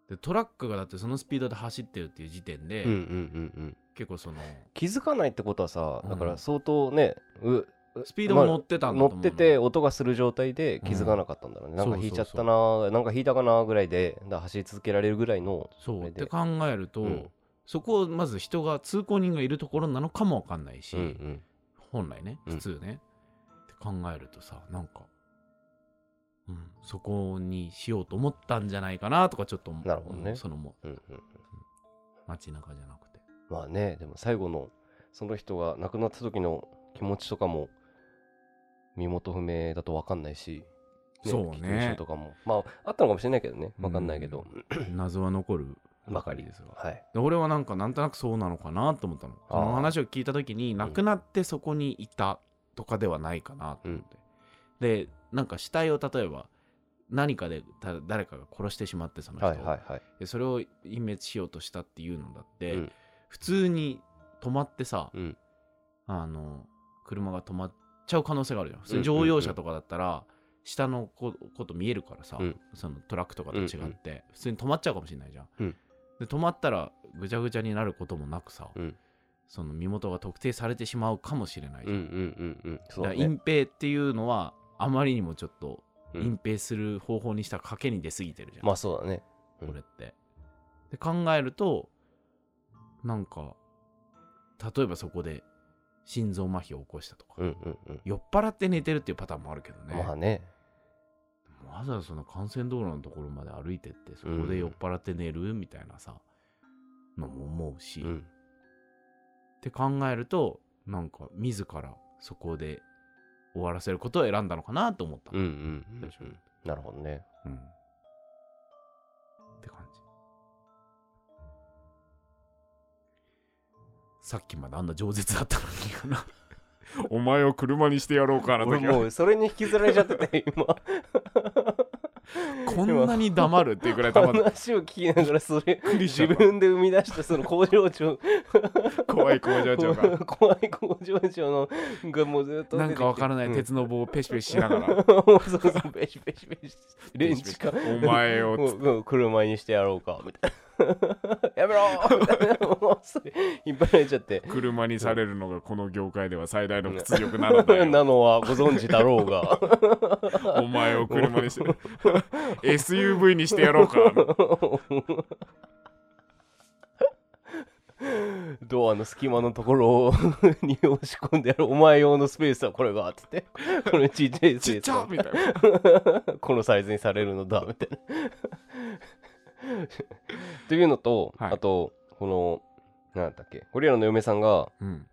でトラックがだってそのスピードで走ってるっていう時点で、うんうんうんうん。結構その気づかないってことはさうん。だから相当ねうスピードも乗ってたんだと思うの。乗ってて音がする状態で気づかなかったんだろうね、うん。なんか引いちゃったななんか引いたかなぐらいで走り続けられるぐらいのそうって考えると、うん。そこをまず人が通行人がいるところなのかもわかんないし、うんうん。本来ねうん。普通ね、って考えるとさなんか、うん、そこにしようと思ったんじゃないかなとかちょっと思う。なるほどね。うんそのも。うんうん街中じゃなくてまあねでも最後のその人が亡くなった時の気持ちとかも身元不明だと分かんないし、そうね。とかも。まああったのかもしれないけどね。分かんないけど、謎は残るばかりですがはい。で俺はなんかなんとなくそうなのかなと思ったの。あー。この話を聞いた時に亡くなってそこにいたとかではないかなと思って、でなんか死体を例えば何かでた誰かが殺してしまってその人を、はいはいはい。でそれを隠滅しようとしたっていうのだって、うん。普通に止まってさ、うん。あの車が止まっちゃう可能性があるじゃん。普通乗用車とかだったら、下のここと見えるからさ、うん。そのトラックとかと違って、うんうん。普通に止まっちゃうかもしれないじゃん、うん。で止まったらぐちゃぐちゃになることもなくさ、うん。その身元が特定されてしまうかもしれないじゃん、うんうんうんうん。そうだからだね隠蔽っていうのはあまりにもちょっとうん。隠蔽する方法にしたら賭けに出過ぎてるじゃん、まあそうだね。うん。これって。で考えるとなんか例えばそこで心臓麻痺を起こしたとか、うんうんうん。酔っ払って寝てるっていうパターンもあるけどね、まあね。わざわざその幹線道路のところまで歩いてってそこで酔っ払って寝るみたいなさのも思うし、っうん。て考えるとなんか自らそこで終わらせることを選んだのかなと思った、うんうんうん最初。うんなるほどね。うん。って感じ。さっきまであんな饒舌だったのにな。お前を車にしてやろうかな俺もうそれに引きずられちゃってて今 こんなに黙るっていうぐらい黙って話を聞きながらそれ自分で生み出したその工場長。怖い工場長が。怖い工場長のがもうずっとなんかわからないうん。鉄の棒をペシペシしながら、そうそうペシペシペシ。レンチか。お前を車にしてやろうか。みたいな やめろ。引っ張られちゃって。車にされるのがこの業界では最大の屈辱なのだ なよのはご存知だろうが。お前を車にして。SUV にしてやろうか。ドアの隙間のところに押し込んでやるお前用のスペースはこれがっつって。このちっちゃいスちっちゃペースはみたいな。このサイズにされるのだみたいな。っていうのと、はい。あとこのなんだっけゴリラの嫁さんがうん、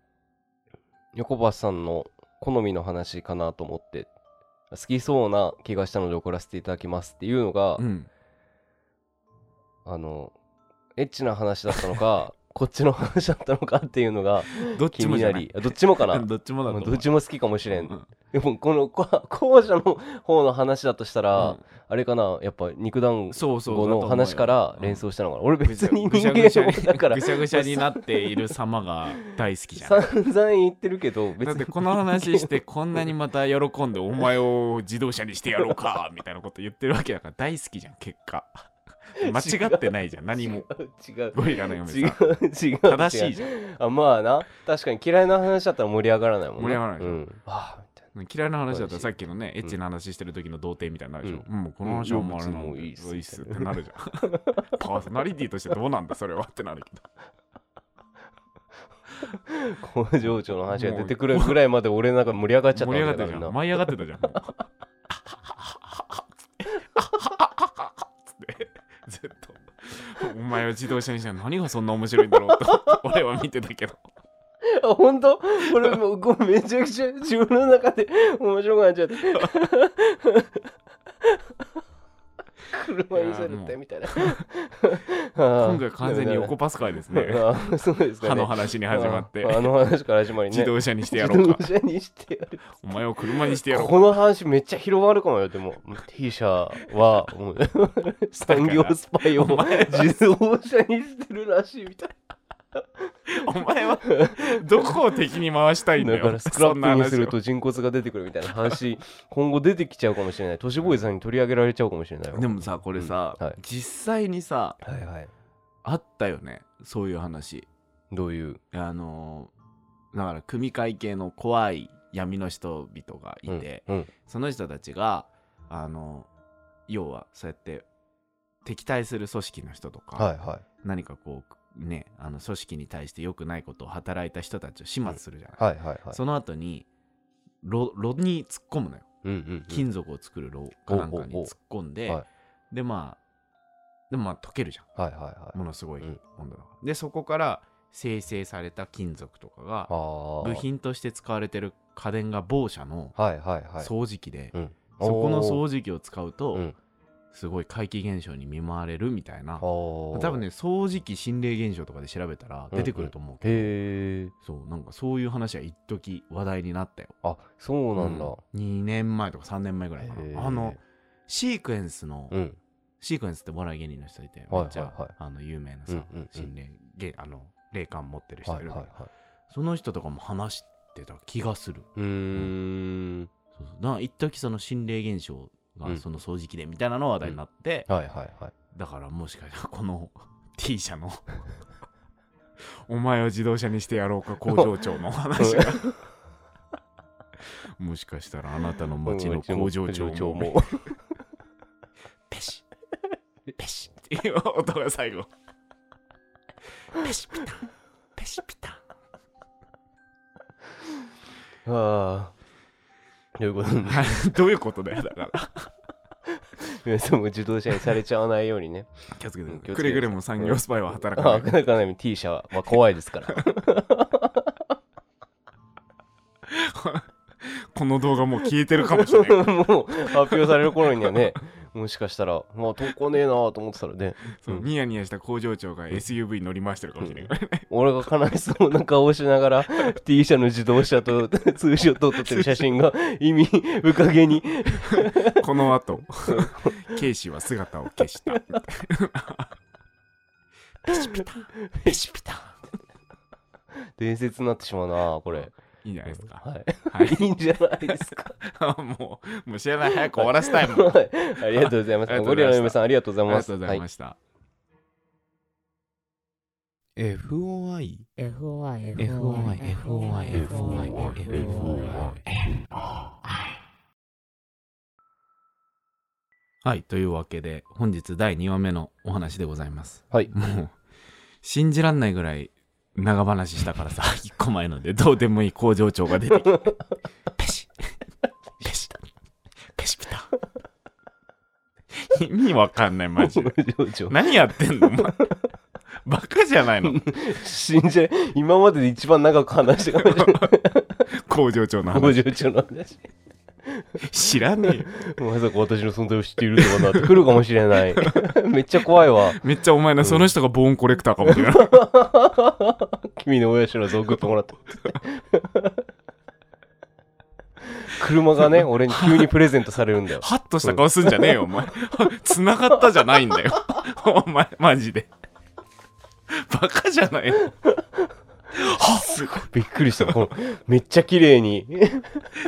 横橋さんの好みの話かなと思って好きそうな気がしたので送らせていただきますっていうのが、うん、あのエッチな話だったのか こっちの話だったのかっていうのがどっちもじゃなどっちもかな。どっちもだどっちも好きかもしれん、うん。でもこのこ後者の方の話だとしたら、うん。あれかな？やっぱ肉団子の話から連想想したのかな、俺別に人間だから。ぐしゃぐしゃになっている様が大好きじゃん。散々言ってるけど別に。だってこの話してこんなにまた喜んでお前を自動車にしてやろうかみたいなこと言ってるわけだから大好きじゃん結果 間違ってないじゃん。何も。違う。ゴリラの嫁違うさん。違う。正しいじゃん。あまあな。確かに嫌いな話だったら盛り上がらないもんね盛り上がらないでしょ。うん、嫌いな話だったらさっきのねエッチな話してる時の童貞みたいになるでしょ、ううんもうこの話はもうあれなうん。のいいっす。ってなるじゃん。パーソナリティとしてどうなんだそれはってなるけど。な工場長の話が出てくるぐらいまで俺なんか盛り上がっちゃった盛り上がってたじゃん。舞い上がってたじゃん お前は自動車にしたら何がそんな面白いんだろうと 俺は見てたけど。あ本当？これもうめちゃくちゃ自分の中で面白くなっちゃって。車にされてみたいな。今今回完全に横パス会ですね。あそうですかね。歯の話に始まって。ああの話から始まりね。自動車にしてやろうか。自動車にしてやるお前を車にしてやろうか。この話めっちゃ広まるかもよでも。T 社は 産業スパイを自動車にしてるらしいみたい お前はどこを敵に回したいんだよ。だからスクラップにすると人骨が出てくるみたいな話 今後出てきちゃうかもしれない。都市ボーイさんに取り上げられちゃうかもしれない。でもさこれさ、うん。はい。実際にさはいはい。あったよねそういう話。どういう？あのーだから組会系の怖い闇の人々がいて、うんうん。その人たちがあの要はそうやって敵対する組織の人とか、はいはい。何かこうねあの組織に対して良くないことを働いた人たちを始末するじゃない、はいはいはい。その後に炉炉に突っ込むのよ。うんうんうん。金属を作る炉かなんかに突っ込んで、はい。でまあでもまあ溶けるじゃん。はいはいはい。ものすごいうん。温度だから、でそこから生成された金属とかが部品として使われてる家電が某社の掃除機で、うん。そこの掃除機を使うと、うんすごい怪奇現象に見舞われるみたいな。多多分ね掃除機心霊現象とかで調べたら出てくると思うけど、へえそうなんかそういう話は一時話題になったよ。あそうなんだ。うん。2年前とか3年前ぐらいかな。あのシークエンスの、うん。シークエンスってお笑い芸人の人いてはいめっちゃ、あの有名なさ、うんうんうん。心霊げあの霊感持ってる人いるの、はいはいはい。その人とかも話してた気がする。うーん。そうそう。だから一時その心霊現象うんがその掃除機でみたいなの話題になって、はいはいはい。だからもしかしたらこの T 社のお前を自動車にしてやろうか工場長の話が。もしかしたらあなたの町の工場長も。も ペシ。ッペシ。ッっていう音が最後。ペシピタン。ペシピタン。ああどういうことね どういうことだよだから。皆さんも自動車にされちゃわないようにね。気をつけてうん気をつけてくれぐれも産業スパイは働かあない。なかなか T 社は、まあ、怖いですから。この動画もう消えてるかもしれない。もう発表される頃にはねもしかしたら。まあ投稿ねえなと思ってたらね。そうニヤニヤした工場長が SUV 乗り回してるかもしれない、俺が悲しそうな顔をしながら T 社の自動車とツーショットを撮ってる写真が意味深げに。この後ケイシは姿を消した。ペシピタ。ンペシピタ。ン伝説になってしまうなこれいいんじゃないですか、はい。はい。いいんじゃないですか。もうもう知らない早く終わらせたいもん。あはい。ありがとうございます。ありがとうございました。ゴリラの嫁さんありがとうございます。りがとうございました、FOI FOI FOI FOI FOI FOI はい。というわけで本日第2話目のお話でございます。はい。もう信じらんないぐらい長話したからさ 1個前のでどうでもいい工場長が出てきて。ペシ。ペシペシピタ。意味わかんないマジで。何やってんの？お 前バカじゃないの？信じられ今までで一番長く話してかもしれない。工場長の工話場長の話 知らねえよ。まさか私の存在を知っているとはなってくるかもしれない。めっちゃ怖いわ。めっちゃお前のその人がボーンコレクターかもしれない。君の親知らず送って。もらった車がね俺に急にプレゼントされるんだよ。ハッとした顔すんじゃねえよお前。繋がったじゃないんだよ。お前マジで。バカじゃないのびっくりした。このめっちゃ綺麗に。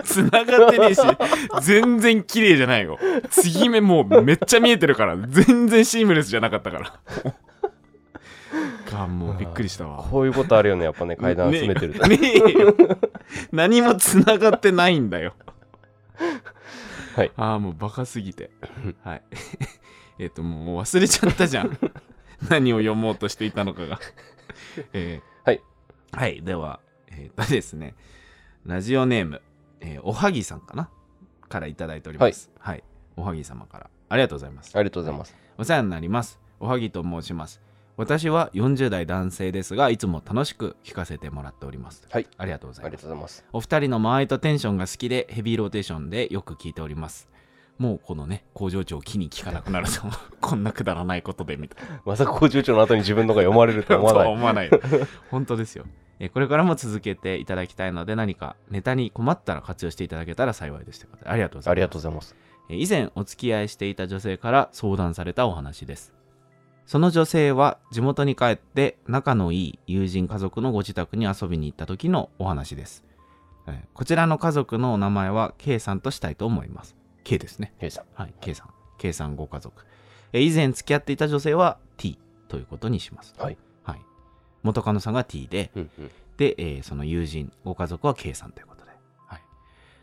繋がってねえし全然綺麗じゃないよ。継ぎ目もうめっちゃ見えてるから全然シームレスじゃなかったから。がもうびっくりしたわ。こういうことあるよねやっぱね階段集めてると、ねえ。何も繋がってないんだよ。はい。ああもうバカすぎて。はい。えっともう忘れちゃったじゃん。何を読もうとしていたのかが。えーはいはいではえー、っとですねラジオネーム、えーおはぎさんかな？からいただいております。はい、おはぎ様から。ありがとうございます。ありがとうございます。お世話になります。おはぎと申します。私は40代男性ですがいつも楽しく聞かせてもらっております。はい。ありがとうござありいます。がとうございます。お二人の間合いとテンションが好きでヘビーローテーションでよく聞いておりますもうこのね工場長を気に聞かなくなると こんなくだらないことでみたいな。まさか工場長の後に自分のが読まれるとは思わそうない思わない。本当ですよ。えこれからも続けていただきたいので何かネタに困ったら活用していただけたら幸いですということで。ありがとうございます。ありがとうございます。え以前お付き合いしていた女性から相談されたお話です。その女性は地元に帰って仲のいい友人家族のご自宅に遊びに行った時のお話です。えこちらの家族のお名前は K さんとしたいと思います K ですねケイさんはい K さん K さんご家族え以前付き合っていた女性は T ということにしますはい、はい、元カノさんが T でうんうんで、えーその友人、ご家族は K さんということで。はい。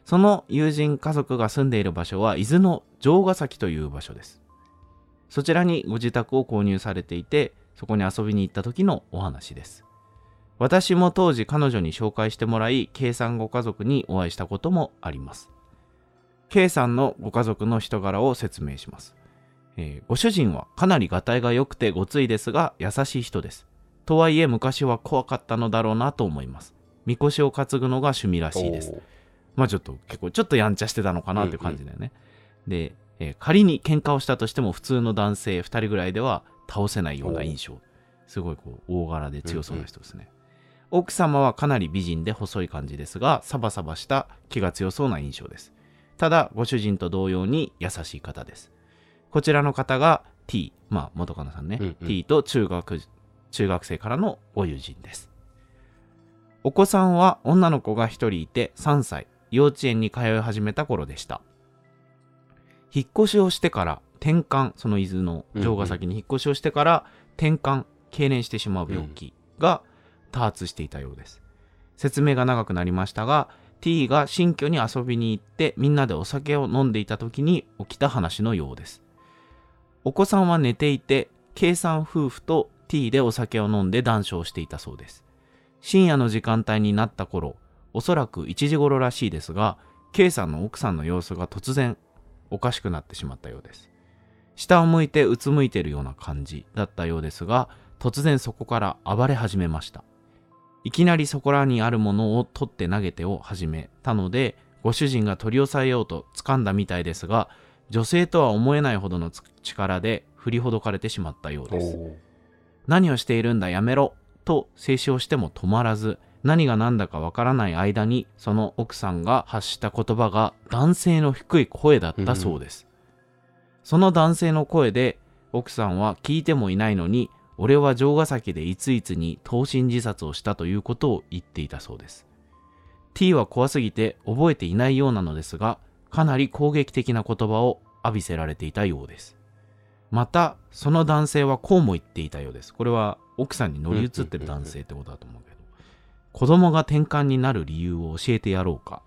その友人家族が住んでいる場所は、伊豆の城ヶ崎という場所です。そちらにご自宅を購入されていて、そこに遊びに行った時のお話です。私も当時彼女に紹介してもらい、K さんご家族にお会いしたこともあります。K さんのご家族の人柄を説明します。えーご主人はかなりがたいが良くてごついですが優しい人です。とはいえ昔は怖かったのだろうなと思います。みこしを担ぐのが趣味らしいです。まあちょっと結構ちょっとやんちゃしてたのかなって感じだよね。で、えー仮に喧嘩をしたとしても普通の男性2人ぐらいでは倒せないような印象。すごいこう大柄で強そうな人ですね。奥様はかなり美人で細い感じですが、サバサバした気が強そうな印象です。ただ、ご主人と同様に優しい方です。こちらの方が T、まあ元カノさんね、うんうん T と中学、中学生からのご友人です。お子さんは女の子が1人いて3歳、幼稚園に通い始めた頃でした。引っ越しをしてから転換、その伊豆の城ヶ崎に引っ越しをしてから転換、痙攣してしまう病気が多発していたようです。説明が長くなりましたが、T が新居に遊びに行ってみんなでお酒を飲んでいた時に起きた話のようです。お子さんは寝ていて、K さん夫婦と T でお酒を飲んで談笑していたそうです。深夜の時間帯になった頃、おそらく1時頃らしいですが、K さんの奥さんの様子が突然おかしくなってしまったようです。下を向いてうつむいているような感じだったようですが、突然そこから暴れ始めました。いきなりそこらにあるものを取って投げてを始めたので、ご主人が取り押さえようと掴んだみたいですが、女性とは思えないほどのつ力で振りほどかれてしまったようです。何をしているんだやめろと制止をしても止まらず何が何だかわからない間にその奥さんが発した言葉が男性の低い声だったそうです、その男性の声で奥さんは聞いてもいないのに俺は城ヶ崎でいついつに投身自殺をしたということを言っていたそうです。T は怖すぎて覚えていないようなのですがかなり攻撃的な言葉を浴びせられていたようです。またその男性はこうも言っていたようです。これは奥さんに乗り移ってる男性ってことだと思うけど。子供が転換になる理由を教えてやろうか。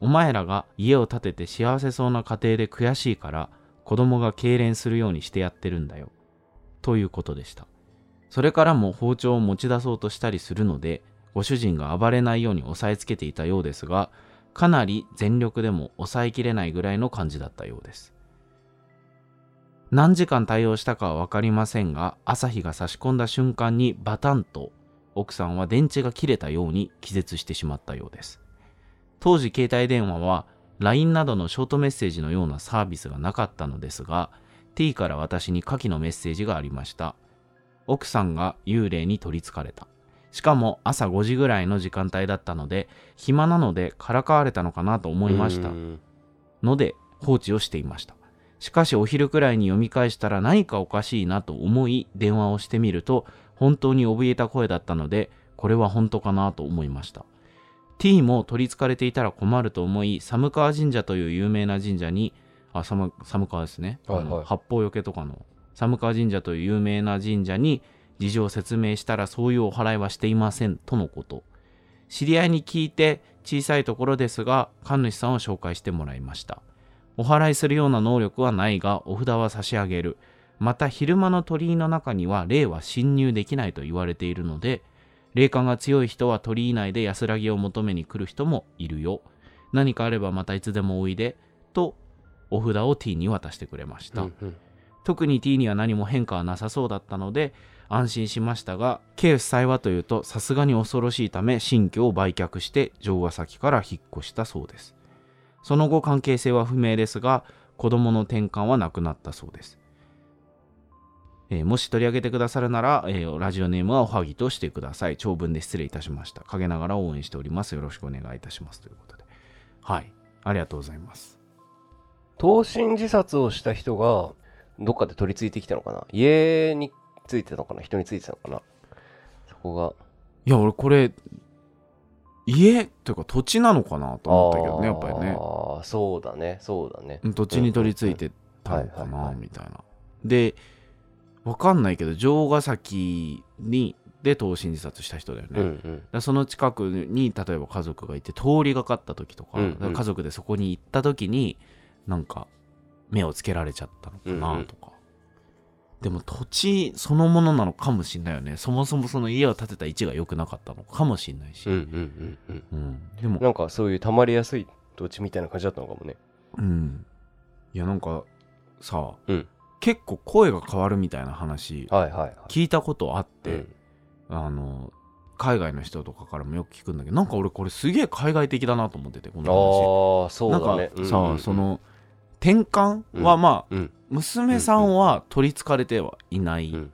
お前らが家を建てて幸せそうな家庭で悔しいから子供が痙攣するようにしてやってるんだよ。ということでした。それからも包丁を持ち出そうとしたりするのでご主人が暴れないように押さえつけていたようですがかなり全力でも抑えきれないぐらいの感じだったようです。何時間対応したかは分かりませんが朝日が差し込んだ瞬間にバタンと奥さんは電池が切れたように気絶してしまったようです。当時携帯電話は LINE などのショートメッセージのようなサービスがなかったのですが T から私に下記のメッセージがありました。奥さんが幽霊に取りつかれた。しかも朝5時ぐらいの時間帯だったので暇なのでからかわれたのかなと思いました。うん。ので放置をしていました。しかしお昼くらいに読み返したら何かおかしいなと思い電話をしてみると本当に怯えた声だったのでこれは本当かなと思いました。T も取りつかれていたら困ると思い寒川神社という有名な神社にあ寒寒川ですね、はいはい。八方よけとかの寒川神社という有名な神社に事情を説明したらそういうお祓いはしていませんとのこと。知り合いに聞いて小さいところですが神主さんを紹介してもらいました。お祓いするような能力はないがお札は差し上げる。また昼間の鳥居の中には霊は侵入できないと言われているので霊感が強い人は鳥居内で安らぎを求めに来る人もいるよ。何かあればまたいつでもおいでとお札を T に渡してくれました、うんうん。特に T には何も変化はなさそうだったので安心しましたが経負債はというとさすがに恐ろしいため新居を売却して城ヶ崎から引っ越したそうです。その後関係性は不明ですが子供の転換はなくなったそうです、えーもし取り上げてくださるなら、えーラジオネームはおはぎとしてください。長文で失礼いたしました。陰ながら応援しております。よろしくお願いいたしますということで。はい。ありがとうございます。投身自殺をした人がどっかで取り付いてきたのかな？家についてたのかな？人についてたのかな？そこが。いや俺これ家というか土地なのかなと思ったけどねやっぱりね。ああそうだね。そうだね。土地に取り付いてたのかなみたいな。でわかんないけど城ヶ崎にで投身自殺した人だよね、うんうん。らその近くに例えば家族がいて通りがかった時とか,、家族でそこに行った時になんか目をつけられちゃったのかうんうなん。とか、でも土地そのものなのかもしんないよね。そもそもその家を建てた位置が良くなかったのかもしんないし、うんうんうんうん。うん。でもなんかそういう溜まりやすい土地みたいな感じだったのかもね。うん。いやなんかさ、うん。結構声が変わるみたいな話聞いたことあって、うん。あの海外の人とかからもよく聞くんだけどなんか俺これすげえ海外的だなと思っててこのああそう話だね。なんかさ、うんうんうん。その転換はまあ、うん。娘さんは取りつかれてはいないうん。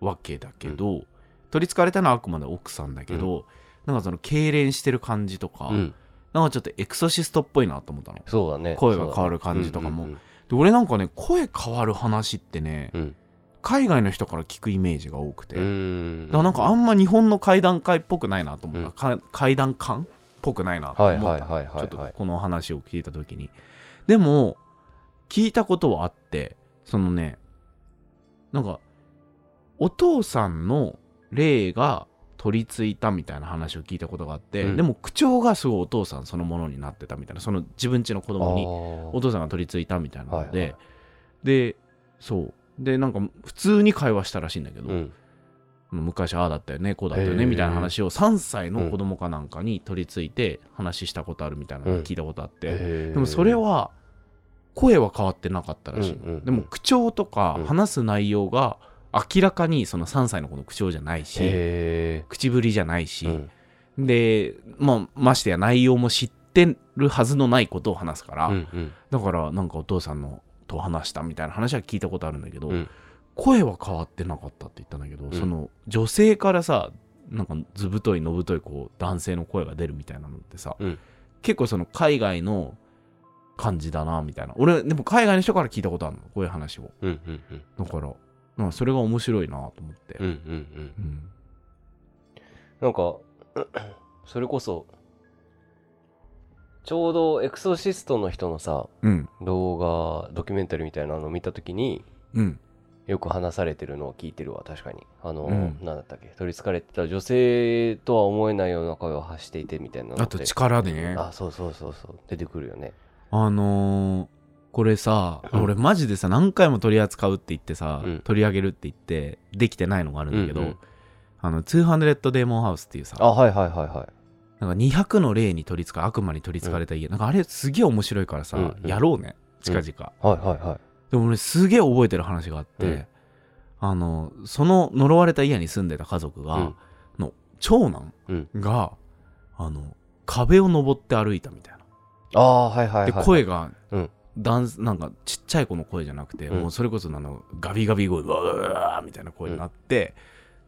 わけだけど、取りつかれたのはあくまで奥さんだけど、なんかその痙攣してる感じとか、うん。なんかちょっとエクソシストっぽいなと思ったの。そうだね。声が変わる感じとかも。で俺なんかね声変わる話ってね、うん。海外の人から聞くイメージが多くて、だからなんかあんま日本の怪談会っぽくないなと思った、うん。か怪談感っぽくないなと思った、ちょっとこの話を聞いた時にでも聞いたことはあってそのねなんかお父さんの霊が取り付いたみたいな話を聞いたことがあって、うん。でも口調がすごいお父さんそのものになってたみたいなその自分家の子供におあ父さんが取り付いたみたいなので、はいはいでそう。でなんか普通に会話したらしいんだけど、ーうん昔ああだったよねこうだったよねみたいな話を3歳の子供かなんかに取り付いて話したことあるみたいなのを聞いたことあって、でもそれは声は変わってなかったらしい、でも口調とかうん。話す内容が明らかにその3歳の子の口調じゃないしへ口ぶりじゃないーし、うん。で、まあ、ましてや内容も知ってるはずのないことを話すから、だからなんかお父さんのと話したみたいな話は聞いたことあるんだけど、うん声は変わってなかったって言ったんだけど、ん。その女性からさなんか図太いの太いこう男性の声が出るみたいなのってさ、うん。結構その海外の感じだなみたいな。俺でも海外の人から聞いたことあるのこういう話を。うんうんうん。だからなんかそれが面白いなと思って、うんうんうん。うん。なんか それこそちょうどエクソシストの人のさうん。動画ドキュメンタリーみたいなのを見た時にうんよく話されてるのを聞いてるわ確かに。あの、うん。なんだったっけ？取りつかれてた女性とは思えないような声を発していてみたいなあと力でね。あそうそうそうそう。出てくるよね。あのーこれさ、うん。俺マジでさ何回も取り扱うって言ってさ、うん。取り上げるって言ってできてないのがあるんだけど、うんうん。あの200デーモンハウスっていうさあはいはいはいはい。なんか200の霊に取りつか悪魔に取りつかれた家、なんかあれすげえ面白いからさ、うんうん。やろうね。近々、はいはいはいでも俺すげえ覚えてる話があって、うん。あのその呪われた家に住んでた家族が、うん。の長男うん。があの壁を登って歩いたみたいな、ああはいはいはいで声が、うん。ダンスなんかちっちゃい子の声じゃなくて、うん。もうそれこそあのガビガビ声うわうみたいな声になって、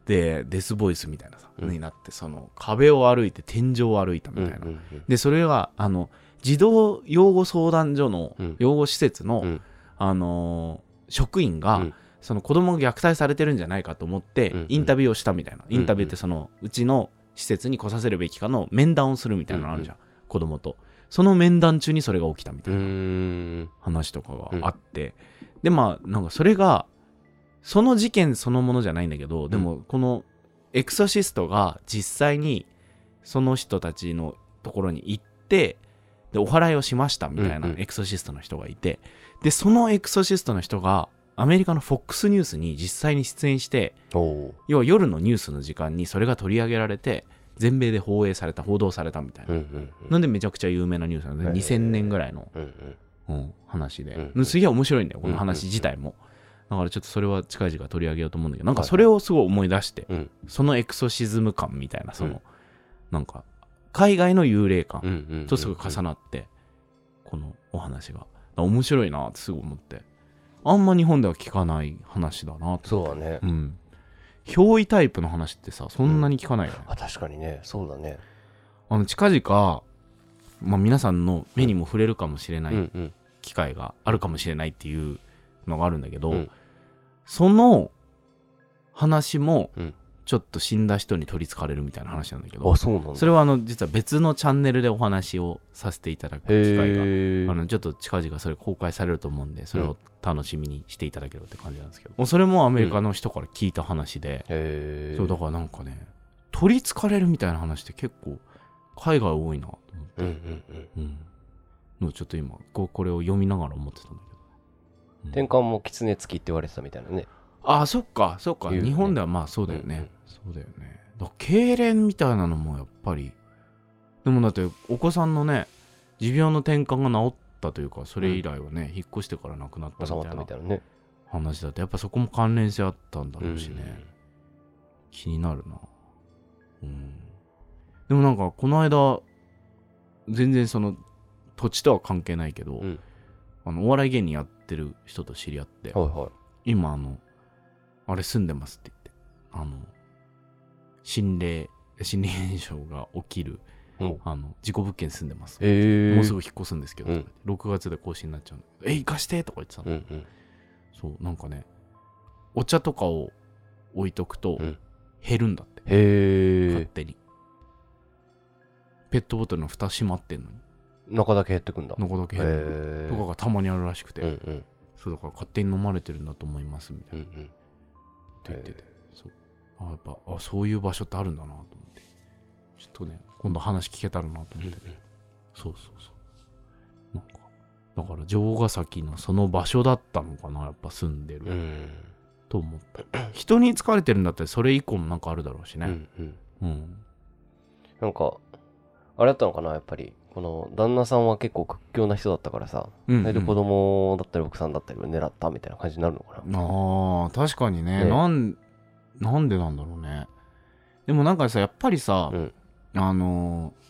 でデスボイスみたいなさ、うん。になってその壁を歩いて天井を歩いたみたいな、うんうんうん。でそれはあの児童養護相談所のうん。養護施設の、うんあのー職員が、うん。その子供が虐待されてるんじゃないかと思って、うんインタビューをしたみたいな、インタビューってそのうちの施設に来させるべきかの面談をするみたいなのあるじゃん、子供と。その面談中にそれが起きたみたういな話とかがあって、でまあなんかそれがその事件そのものじゃないんだけど、でもこのエクソシストが実際にその人たちのところに行ってでお祓いをしましたみたいなうんうん。エクソシストの人がいて、でそのエクソシストの人がアメリカの FOX ニュースに実際に出演して要は夜のニュースの時間にそれが取り上げられて全米で放映された報道されたみたいな、うんうんうん。なんでめちゃくちゃ有名なニュースなんで、へー。2000年ぐらいのうんうん。うん、話で、うんすげえ面白いんだよこの話自体も、だからちょっとそれは近々取り上げようと思うんだけどなんかそれをすごい思い出して、うん。そのエクソシズム感みたいなその、うん。なんか海外の幽霊感うんうんうん。とすごい重なって、このお話が面白いなってすごい思って。あんま日本では聞かない話だなとそうだね。うん。憑依タイプの話ってさそんなに聞かないよね、あ確かにね。そうだね。あの近々、まあ、皆さんの目にも触れるかもしれないうんうん。機会があるかもしれないっていうのがあるんだけど、うん。その話もうんちょっと死んだ人に取りつかれるみたいな話なんだけど、あそうなんだ。それはあの実は別のチャンネルでお話をさせていただく機会があのちょっと近々それ公開されると思うんでそれを楽しみにしていただければって感じなんですけど、もうそれもアメリカの人から聞いた話で、へえそうだからなんかね取りつかれるみたいな話って結構海外多いなと思って。うんうんうん。うん、ちょっと今こうこれを読みながら思ってたんだけど、うん。転換も狐付きって言われてたみたいなね。ああそっかそっか、日本ではまあそうだよね、うんうんそうだよね。だ痙攣みたいなのもやっぱり。でもだってお子さんのね持病の転換が治ったというかそれ以来はね、引っ越してから亡くなったみたいなみたいなね。話だとやっぱそこも関連性あったんだろうしね、うん。気になるな。うん。でもなんかこの間全然その土地とは関係ないけど、うん。あのお笑い芸人やってる人と知り合って、はいはい。今あのあれ住んでますって言ってあの心霊心霊現象が起きるうん。あの事故物件住んでます、ええもうすぐ引っ越すんですけど、うん。6月で更新になっちゃうんだけどえ行かしてとか言ってたの、うんうん。そうなんかねお茶とかを置いとくとうん。減るんだって、へえ勝手に。ペットボトルの蓋閉まってんのに。中だけ減ってくんだ。中だけ減る。とかがたまにあるらしくて、うんうん。そうだから勝手に飲まれてるんだと思いますみたいな。うんうん。って言ってて、そうあやっぱあそういう場所ってあるんだなと思って。ちょっとね今度話聞けたらなと思って、そうそうそう。なんかだから城ヶ崎のその場所だったのかなやっぱ住んでる、うん。と思った人に疲れてるんだったらそれ以降もなんかあるだろうしね。うんうん。うん、なんかあれだったのかなやっぱり。この旦那さんは結構屈強な人だったからさ。うんうん。それで子供だったり奥さんだったりを狙ったみたいな感じになるのかな。あー確かにね。ね。なんなんでなんだろうね。でもなんかさやっぱりさ、うん。あのー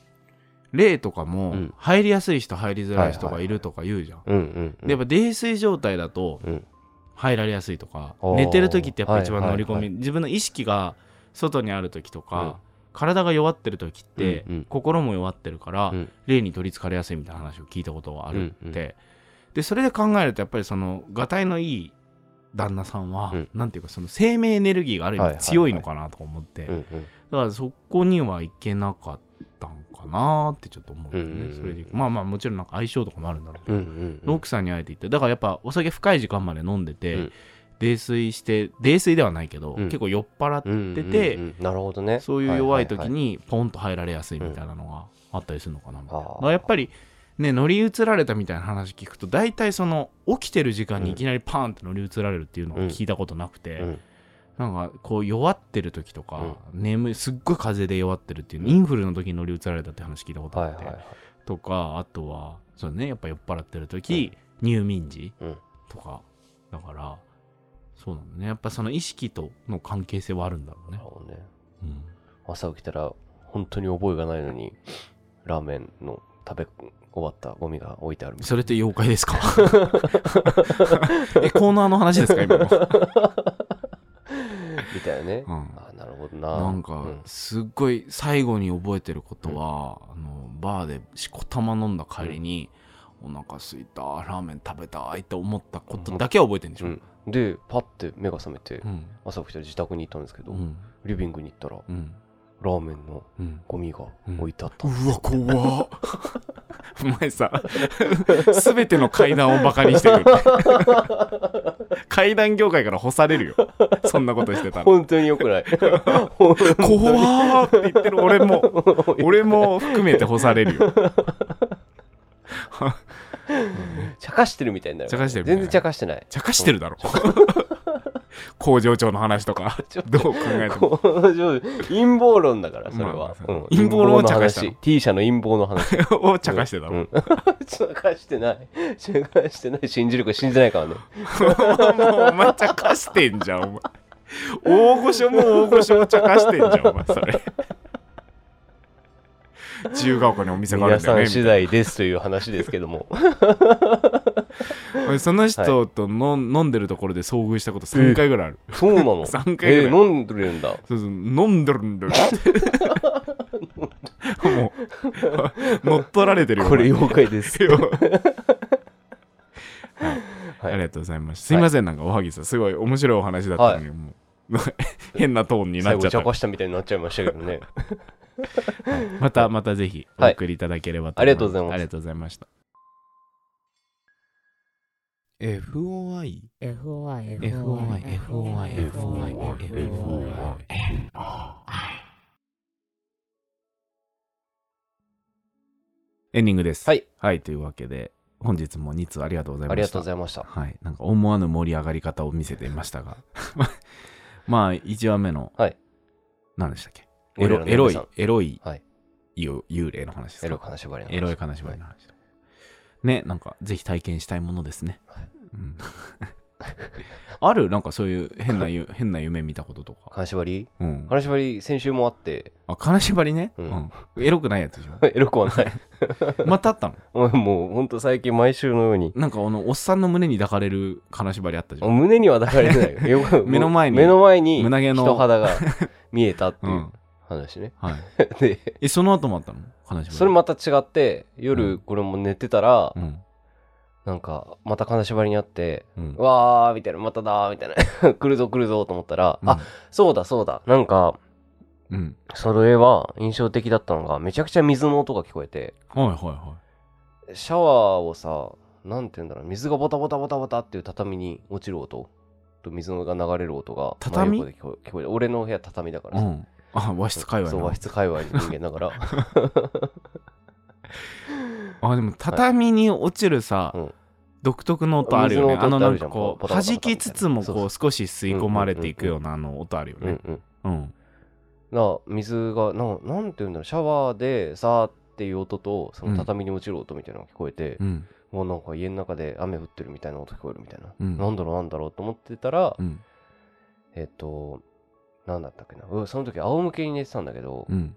霊とかもうん。入りやすい人入りづらい人はいはいはい。がいるとか言うじゃん、うんうんうん。でやっぱ泥酔状態だとうん。入られやすいとか、あー。寝てる時ってやっぱ一番乗り込み、はいはい自分の意識が外にある時とか、うん。体が弱ってる時って、うんうん。心も弱ってるから、うん。霊に取りつかれやすいみたいな話を聞いたことがあるって、うんうん。でそれで考えるとやっぱりそのがたいのいい旦那さんは、うん。なんていうかその生命エネルギーがある意味強いのかなとか思って、だからそこにはいけなかったんかなってちょっと思うよね、それでまあまあもちろんなんか相性とかもあるんだろうけど、うんうんうん。奥さんに会えていってだからやっぱお酒深い時間まで飲んでて、うん。泥酔して泥酔ではないけど、うん。結構酔っ払っうんてて、なるほどね。そういう弱い時にポンと入られやすいみたいなのがあったりするのかな。みたいやっぱりね乗り移られたみたいな話聞くと大体その起きてる時間にいきなりパーンって乗り移られるっていうのを聞いたことなくて、うん。なんかこう弱ってる時とか、眠いすっごい風邪で弱ってるっていうインフルの時に乗り移られたって話聞いたことあって、はいはいはい。とかあとはそうねやっぱ酔っ払ってる時、入眠時うん。とかだからそうなんだね。やっぱその意識との関係性はあるんだろうね。なる、ほどね。うん。朝起きたら本当に覚えがないのにラーメンの食べ終わったゴミが置いてあるみたいそれって妖怪ですか？えコーナーの話ですか？今 みたいなね。うん。あなるほどな。なんかうん。すっごい最後に覚えてることは、あのバーでしこたま飲んだ帰りに、お腹すいたラーメン食べたいって思ったことだけは覚えてるんでしょ、うん。でパッて目が覚めてうん。朝起きたら自宅に行ったんですけどうん。リビングに行ったらうんラーメンのうん。ゴミが置いてあった。うわ怖っ。お前さ全ての階段をバカにしてる。階段業界から干されるよ。そんなことしてたら本当に良くない。怖ーって言ってる。俺も俺も含めて干されるよ。茶化してるみたいになる。茶化してる全然茶化してない。茶化してるだろ工場長の話とか どう考えても。陰謀論だからそれは、まあまあう。ん。陰謀論を茶化した T 社の陰謀の話。を茶化してたの、うん。茶化してない。茶化してない。信じるか信じないかはね。もうお前茶化してんじゃんお前。大御所も大御所も茶化してんじゃんお前それ自由が丘にお店がある皆さんだよねん次第ですという話ですけども。俺 その人との、飲んでるところで遭遇したこと3回ぐらいある、そうなの？3回ぐらい。えー飲んでるんだ。そうそう飲んでるんだよ もう乗っ取られてるよこれ妖怪です。よはい。ありがとうございます。すいません、なんかおはぎさんすごい面白いお話だったのに、もう 変なトーンにな最後っちゃった。茶化したみたいになっちゃいましたけどね。またまたぜひおはい。送りいただければとありがとうございます。ありがとうございました FOI FOI FOI FOI FOI FOI エンディングです。はい、はい、というわけで本日も2通ありがとうございました。ありがとうございましたはい、なんか思わぬ盛り上がり方を見せてい。ましたがまあ1話目の、はい。何でしたっけ？エロエロいエロい、はい。幽幽霊の話ですか？エロい金縛りの話。エロい金縛りの話、ねなんかぜひ体験したいものですね、うん ある？なんかそういう変なゆ変な夢見たこととか、金縛り？うん、金縛り先週もあって。あ金縛りね、ううん。んエロくないやつでしょ？エロくはない。またあったの？もうもうほんと最近毎週のように。なんかあのおっさんの胸に抱かれる金縛りあったじゃん。胸には抱かれてない。よく目の前に。目の前に胸毛の。人肌が見えたっていううん。話ね、はい。で。えその後もあったの？金縛り。それまた違ってう夜ん。これも寝てたら、うんなんかまた金縛りにあってうん。うわーみたいなまただーみたいな。来るぞ来るぞと思ったら、うん。あそうだそうだ。なんかうん。それは印象的だったのがめちゃくちゃ水の音が聞こえてはいはいはシャワーをさなんて言うんだろう水がボタボタボタボタっていう畳に落ちる音と水が流れる音が畳？で聞こえ聞こえて俺の部屋畳だから。さ、いうん。あ和室界隈の。そう和室界隈の人間だから あでも畳に落ちるさ、うん。独特の音あるよね。あのなんかこう弾きつつもこう少し吸い込まれていくようなあの音あるよね。うんうんうん。な水がななんて言うんだろう。シャワーでさーっていう音とその畳に落ちる音みたいなのが聞こえて、うん。もうなんか家の中で雨降ってるみたいな音聞こえるみたいな、うん。なんだろうなんだろうと思ってたら、うん。えっとなんだったっけな。うんその時仰向けに寝てたんだけど、うん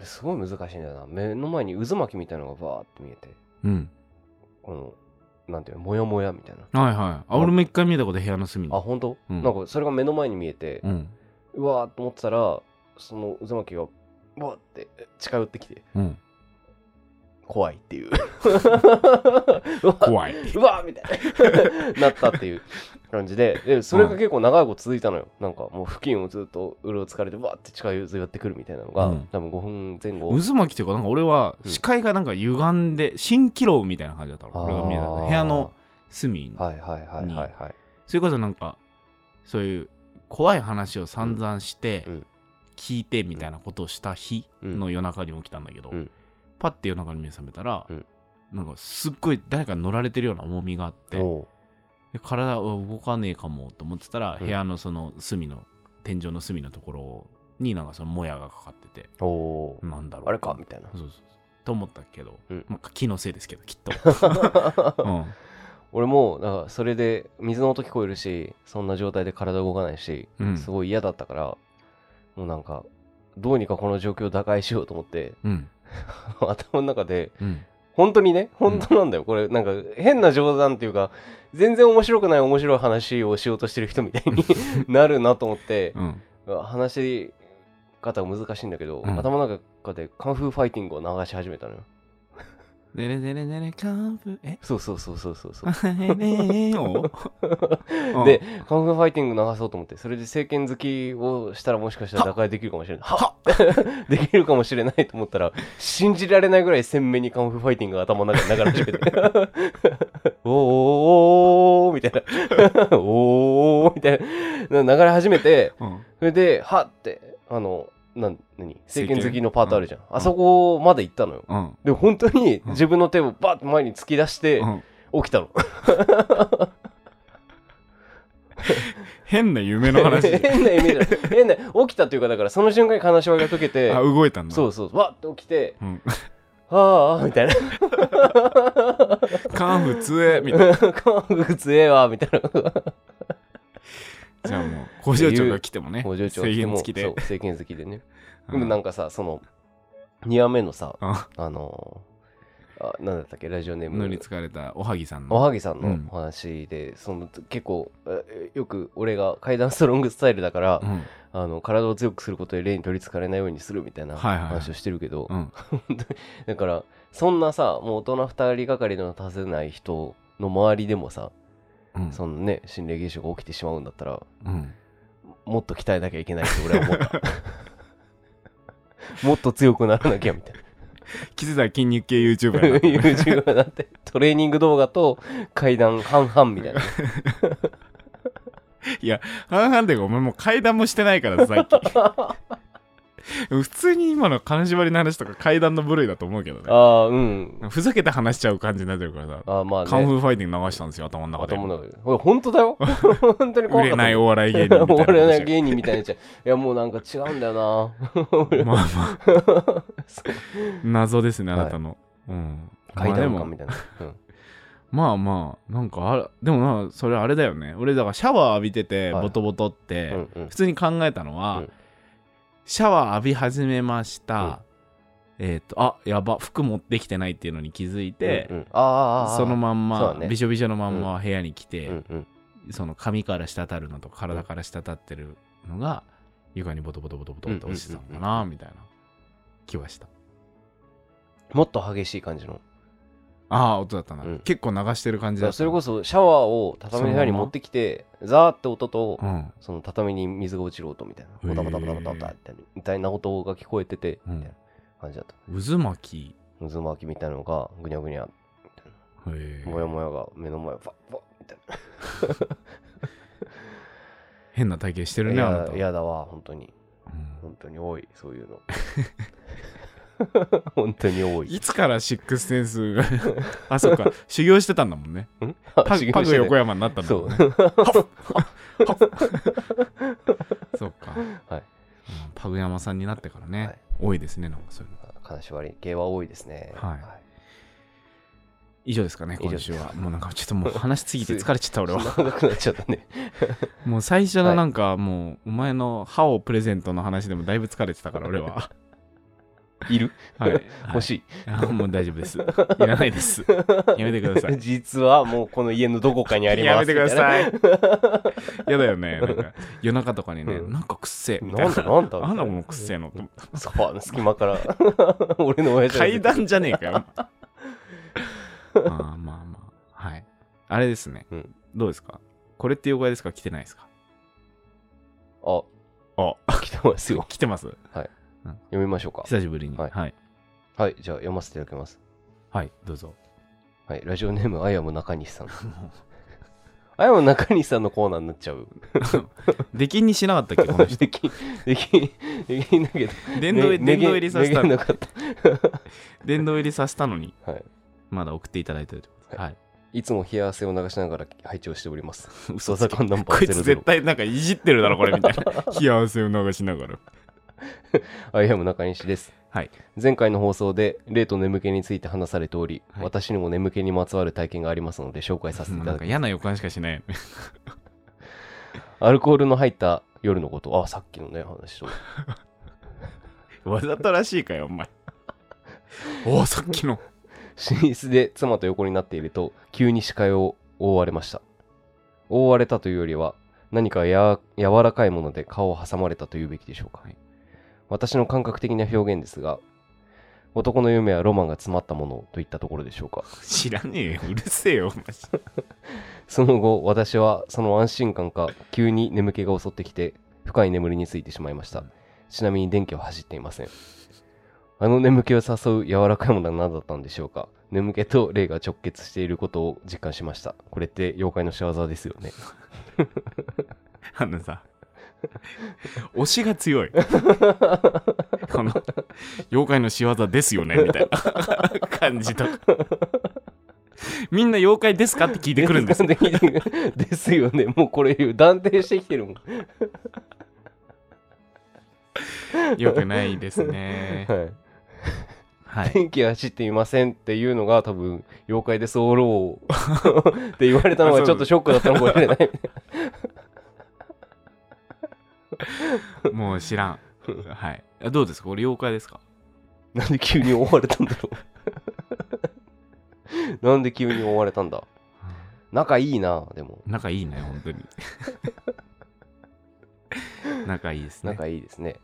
すごい難しいんだよな。目の前に渦巻きみたいなのがバーって見えて。うん。このなんていうのもやもやみたいな。はいはい。あ俺も一回見たこと部屋の隅に。あ本当、うん。なんかそれが目の前に見えて、うん。うわーと思ってたらその渦巻きがわーって近寄ってきてうん怖いっていう。怖い。うわみたいな。なったっていう感じで。でそれが結構長いこと続いたのよ。なんかもう付近をずっとうろつかれてわーって近寄ってくるみたいなのが、うん。多分5分前後。渦巻きっていうかなんか俺はうん視界がなんか歪んで蜃気楼みたいな感じだったの。俺が見えた部屋の隅に。はいはいはいはいはい。それこそなんかそういう怖い話を散々して、うん。聞いてみたいなことをした日の夜中に起きたんだけど、うんパッて夜中に目覚めたら、うん。なんかすっごい誰かに乗られてるような重みがあっておで体は動かねえかもと思ってたら、うん。部屋のその隅の天井の隅のところになんかそのもやがかかっててーおーなんだろうあれか？みたいな。そうそうそう。と思ったけど、うん。まあ、気のせいですけどきっと、うん。俺もだからそれで水の音聞こえるしそんな状態で体動かないし、うん。すごい嫌だったからもうなんかどうにかこの状況を打開しようと思ってうん 頭の中で。うん。本当にね本当なんだよ、これなんか変な冗談っていうか全然面白くない面白い話をしようとしてる人みたいに なるなと思って。うん。話し方が難しいんだけど、うん。頭の中でカンフーファイティングを流し始めたのよデレデレデレカンプえ？そうそうそうそうそうそう で、 Kung Fu Fighting 流そうと思って、それで正拳突きをしたらもしかしたら打開できるかもしれない。はっ できるかもしれないと思ったら、信じられないぐらい鮮明に Kung Fu Fighting が頭の中に流れ始めて。おーおーおーみたいな。おーみたいな。流れ始めて、うんそれで、はって、あの、なん、何？政権好きのパートあるじゃん。ん。あそこまで行ったのよ。うん。で、本当に自分の手をバッと前に突き出してうん。起きたの。変な夢の話。変な夢じゃない変な起きたというかだからその瞬間に金縛りが解けてあ動いたんだ。そうそうわって起きてうん、ああみたいな。カンフつえみたいな。韓国強えわみたいなじゃあもう工場長が来てもね工場長制限も付きで。制限付きでね。うん。でもなんかさその2話目のさああのーあなんだったっけラジオネーム。乗りつかれたおはぎさんおのはぎさんのうん。お話で、その結構えよく俺が階段ストロングスタイルだから、うん。あの体を強くすることで霊に取りつかれないようにするみたいな話をしてるけど、うん。だからそんなさもう大人2人がかりの立てない人の周りでもさ、うんそのね心霊現象が起きてしまうんだったらうん。もっと鍛えなきゃいけないって俺は思った。もっと強くならなきゃみたいな。気づいたら筋肉系 YouTuber YouTuber だって。トレーニング動画と階段半々みたいな。いや半々でお前もう階段もしてないから最近 普通に今の金縛りの話とか階段の部類だと思うけどね。ああうん。ふざけて話しちゃう感じになってるからさ。あーまあね。カンフーファイティング流したんですよ頭の中で。頭の中で。おい本当だよ。本当に怖か売れないお笑い芸人みたいな売れない芸人みたいになっちゃう。いやもうなんか違うんだよな。まあまあ。謎ですねあなたの、うん。階段感みたいな、うん。まあまあなんかでもなそれあれだよね。俺だからシャワー浴びててはい。ボトボトって、うんうん。普通に考えたのは、うんシャワー浴び始めました、えっ、とあやば服持ってきてないっていうのに気づいて、うんうん。そのまんま、ね。びしょびしょのまんま部屋に来て、うんうん。その髪から滴るのとか体から滴ってるのが床にボトボトボトボトって落ちてたのかなみたいな気はした。もっと激しい感じの？ああ音だったな、うん。結構流してる感じだった。それこそシャワーを畳の部屋に持ってきてザーって音とうん。その畳に水が落ちる音みたいな。ボタボタボタボタボタってみたいな音が聞こえててうん。みたいな感じだった。渦巻渦巻きみたいなのがぐにゃぐにゃきへえもやもやが目の前をファッファッみたい変な体型してるねなあなた。ややだわ本当に。うん。本当に多いそういうの 本当に多い。いつからシックスセンス？が あそうか。修行してたんだもんね。ん？パグ横山になったんだそう。もんねそうか、はい。うんパグ山さんになってからね、はい。多いですねなんかそういうの。金縛り系は多いですね。はい。以上ですかね以上今週は。もうなんかちょっともう話しすぎて疲れちゃった俺は。長くなっちゃったね。もう最初のなんかもうお前の歯をプレゼントの話でもだいぶ疲れてたから俺はいる？はい、欲しい。いあもう大丈夫です。いらないです。やめてください。実はもうこの家のどこかにあります。やめてください。い やだよね。なんか夜中とかにね、うん。なんかくっせえみたな。いんなだなんだあんなもんくっせえのソファーの隙間から。俺の親父階段じゃねえかよ。あーまあまあ。はい。あれですね、うん。どうですか？これって妖怪ですか？来てないですか？あ。あ。来てますよ。来てます？読みましょうか。久しぶりに。ははい。いはい、はいじゃあ読ませていただきます。どうぞ。はいラジオネームあやむ中西さん。あやむ中西 さんのコーナーになっちゃう。出禁にしなかったっけこの人。できできできんだけど。殿堂ね入りさせたねげんなかった殿堂入りさせたのにはいまだ送っていただいてるってことはいいつも冷や汗を流しながら拝聴しております嘘嘘坂ナンバーこいつ絶00対なんかいじってるだろこれみたいな冷や汗を流しながらあやむ中西です。はい。前回の放送で霊と眠気について話されており、はい。私にも眠気にまつわる体験がありますので紹介させていもうただきか嫌な予感しかしない。よ ねアルコールの入った夜のこと。あさっきのね話と。わざとらしいかよお前。おおさっきの。寝室で妻と横になっていると急に視界を覆われました。覆われたというよりは何かや柔らかいもので顔を挟まれたというべきでしょうか、はい私の感覚的な表現ですが男の夢はロマンが詰まったものといったところでしょうか。知らねえよ。うるせえよマジ その後私はその安心感か急に眠気が襲ってきて深い眠りについてしまいました、うんちなみに電気は走っていません。あの眠気を誘う柔らかいものは何だったんでしょうか。眠気と霊が直結していることを実感しました。これって妖怪の仕業ですよね。あのさ 推しが強いこの妖怪の仕業ですよねみたいな感じとかみんな妖怪ですかって聞いてくるんですよで ですよね。もうこれ断定してきてるもん。よくないですねはい。はい天気は知っていませんっていうのが多分妖怪で候って言われたのがちょっとショックだったのかもしれない。もう知らん。はい。あどうですか？これ妖怪ですか？なんで急に追われたんだろう。なんで急に追われたんだ？仲いいな、でも。仲いいね本当に。仲いいですね。仲いいですね。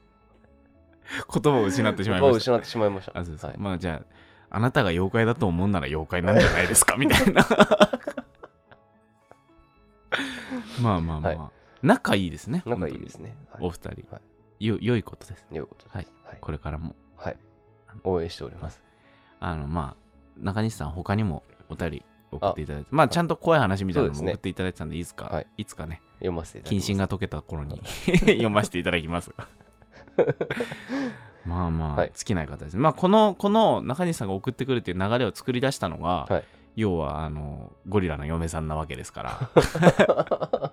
言葉を失ってしまいました。言葉を失ってしまいました。あそうですかはい。まあじゃああなたが妖怪だと思うなら妖怪なんじゃないですか？みたいな。まあまあまあ、は仲いいですね。仲いいですね。はい。お二人、はよ良いことです。いうことです。はい。はい。これからも。はい。応援しております。あのまあ中西さん他にもお便り送っていただいて。まあちゃんと怖い話みたいなのも送っていただいてたんでいつか、はい。い、つかね。読ませていただきます。謹慎が解けた頃に 読ませていただきます。が まあまあ、はい。尽きない方ですね。まあこのこの中西さんが送ってくるっていう流れを作り出したのが、はい。要はあのゴリラの嫁さんなわけですから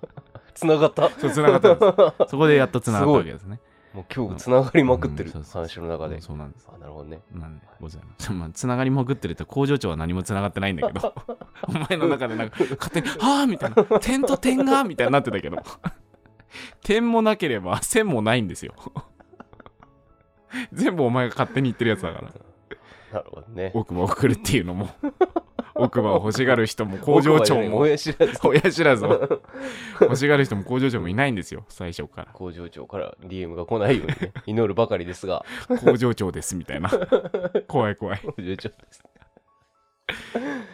つながった。そう繋がったんです。そこでやっと繋がったわけですね。もう今日つながりまくってる。話の中で。そうなんです。あ、なるほどね。なんでございます。まあ、つながりまくってるって工場長は何もつながってないんだけど、お前の中でなんか勝手に、はあみたいな、点と点がみたいになってたけど、点もなければ線もないんですよ。全部お前が勝手に言ってるやつだから、なるほどね。奥歯を送るっていうのも、奥歯を欲しがる人も工場長も、親知らず。親知らず。を 欲しがる人も工場長もいないんですよ、最初から。工場長から DM が来ないようにね、祈るばかりですが、工場長ですみたいな。怖い怖い。工場長です。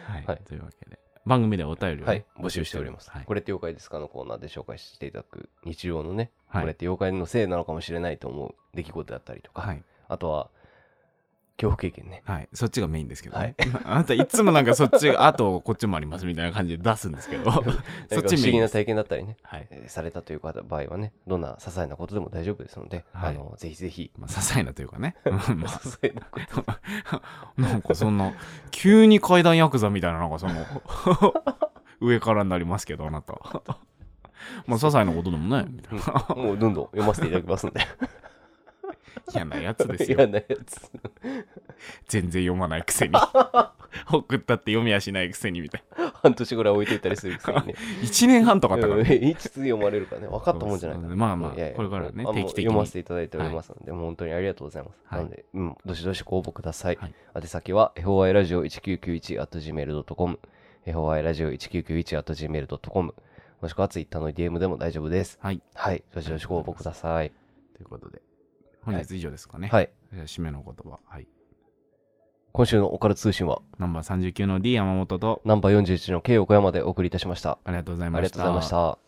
はい、はい。というわけで、番組ではお便りをね、はい、募集しております。はい。これって妖怪ですかのコーナーで紹介していただく日常のね、はい。これって妖怪のせいなのかもしれないと思う出来事だったりとか、はい。あとは恐怖経験ね。はい、そっちがメインですけど、ねはい。あなたいつもなんかそっちがあとこっちもありますみたいな感じで出すんですけど。そっちメインです、思議な体験だったりね、はい。えーされたという方場合はね、どんな些細なことでも大丈夫ですので、はい。あのぜひぜひ、まあ、些細なというかね。うんま些細なこと。あ なんかそんな急に階段ヤクザみたいななんかその上からになりますけどあなた。まあ些細なことでもね。みたいなもうどんどん読ませていただきますので。嫌なやつですよ。嫌なやつ。全然読まないくせに。送ったって読みやしないくせにみたい半年ぐらい置いていったりするくせにね。な1年半とかあったから、うんいつ読まれるかね、分かったもんじゃないか。そうそうまあまあこれからね定期的に。読ませていただいておりますので、もう本当にありがとうございます。はい。なので、うん、どしどしご応募ください。はい。宛先は、FOI ラジオ 1991.gmail.com、FOI ラジオ 1991.gmail.com、もしくは Twitter の DM でも大丈夫です。はい。はい、どしどしご応募ください。ということで本日以上ですかね、はい、じゃあ締めの言葉。はい。今週のオカルト通信は、ナンバー39の D 山本と。ナンバー41の K 横山でお送りいたしました。ありがとうございありがました。とうございました。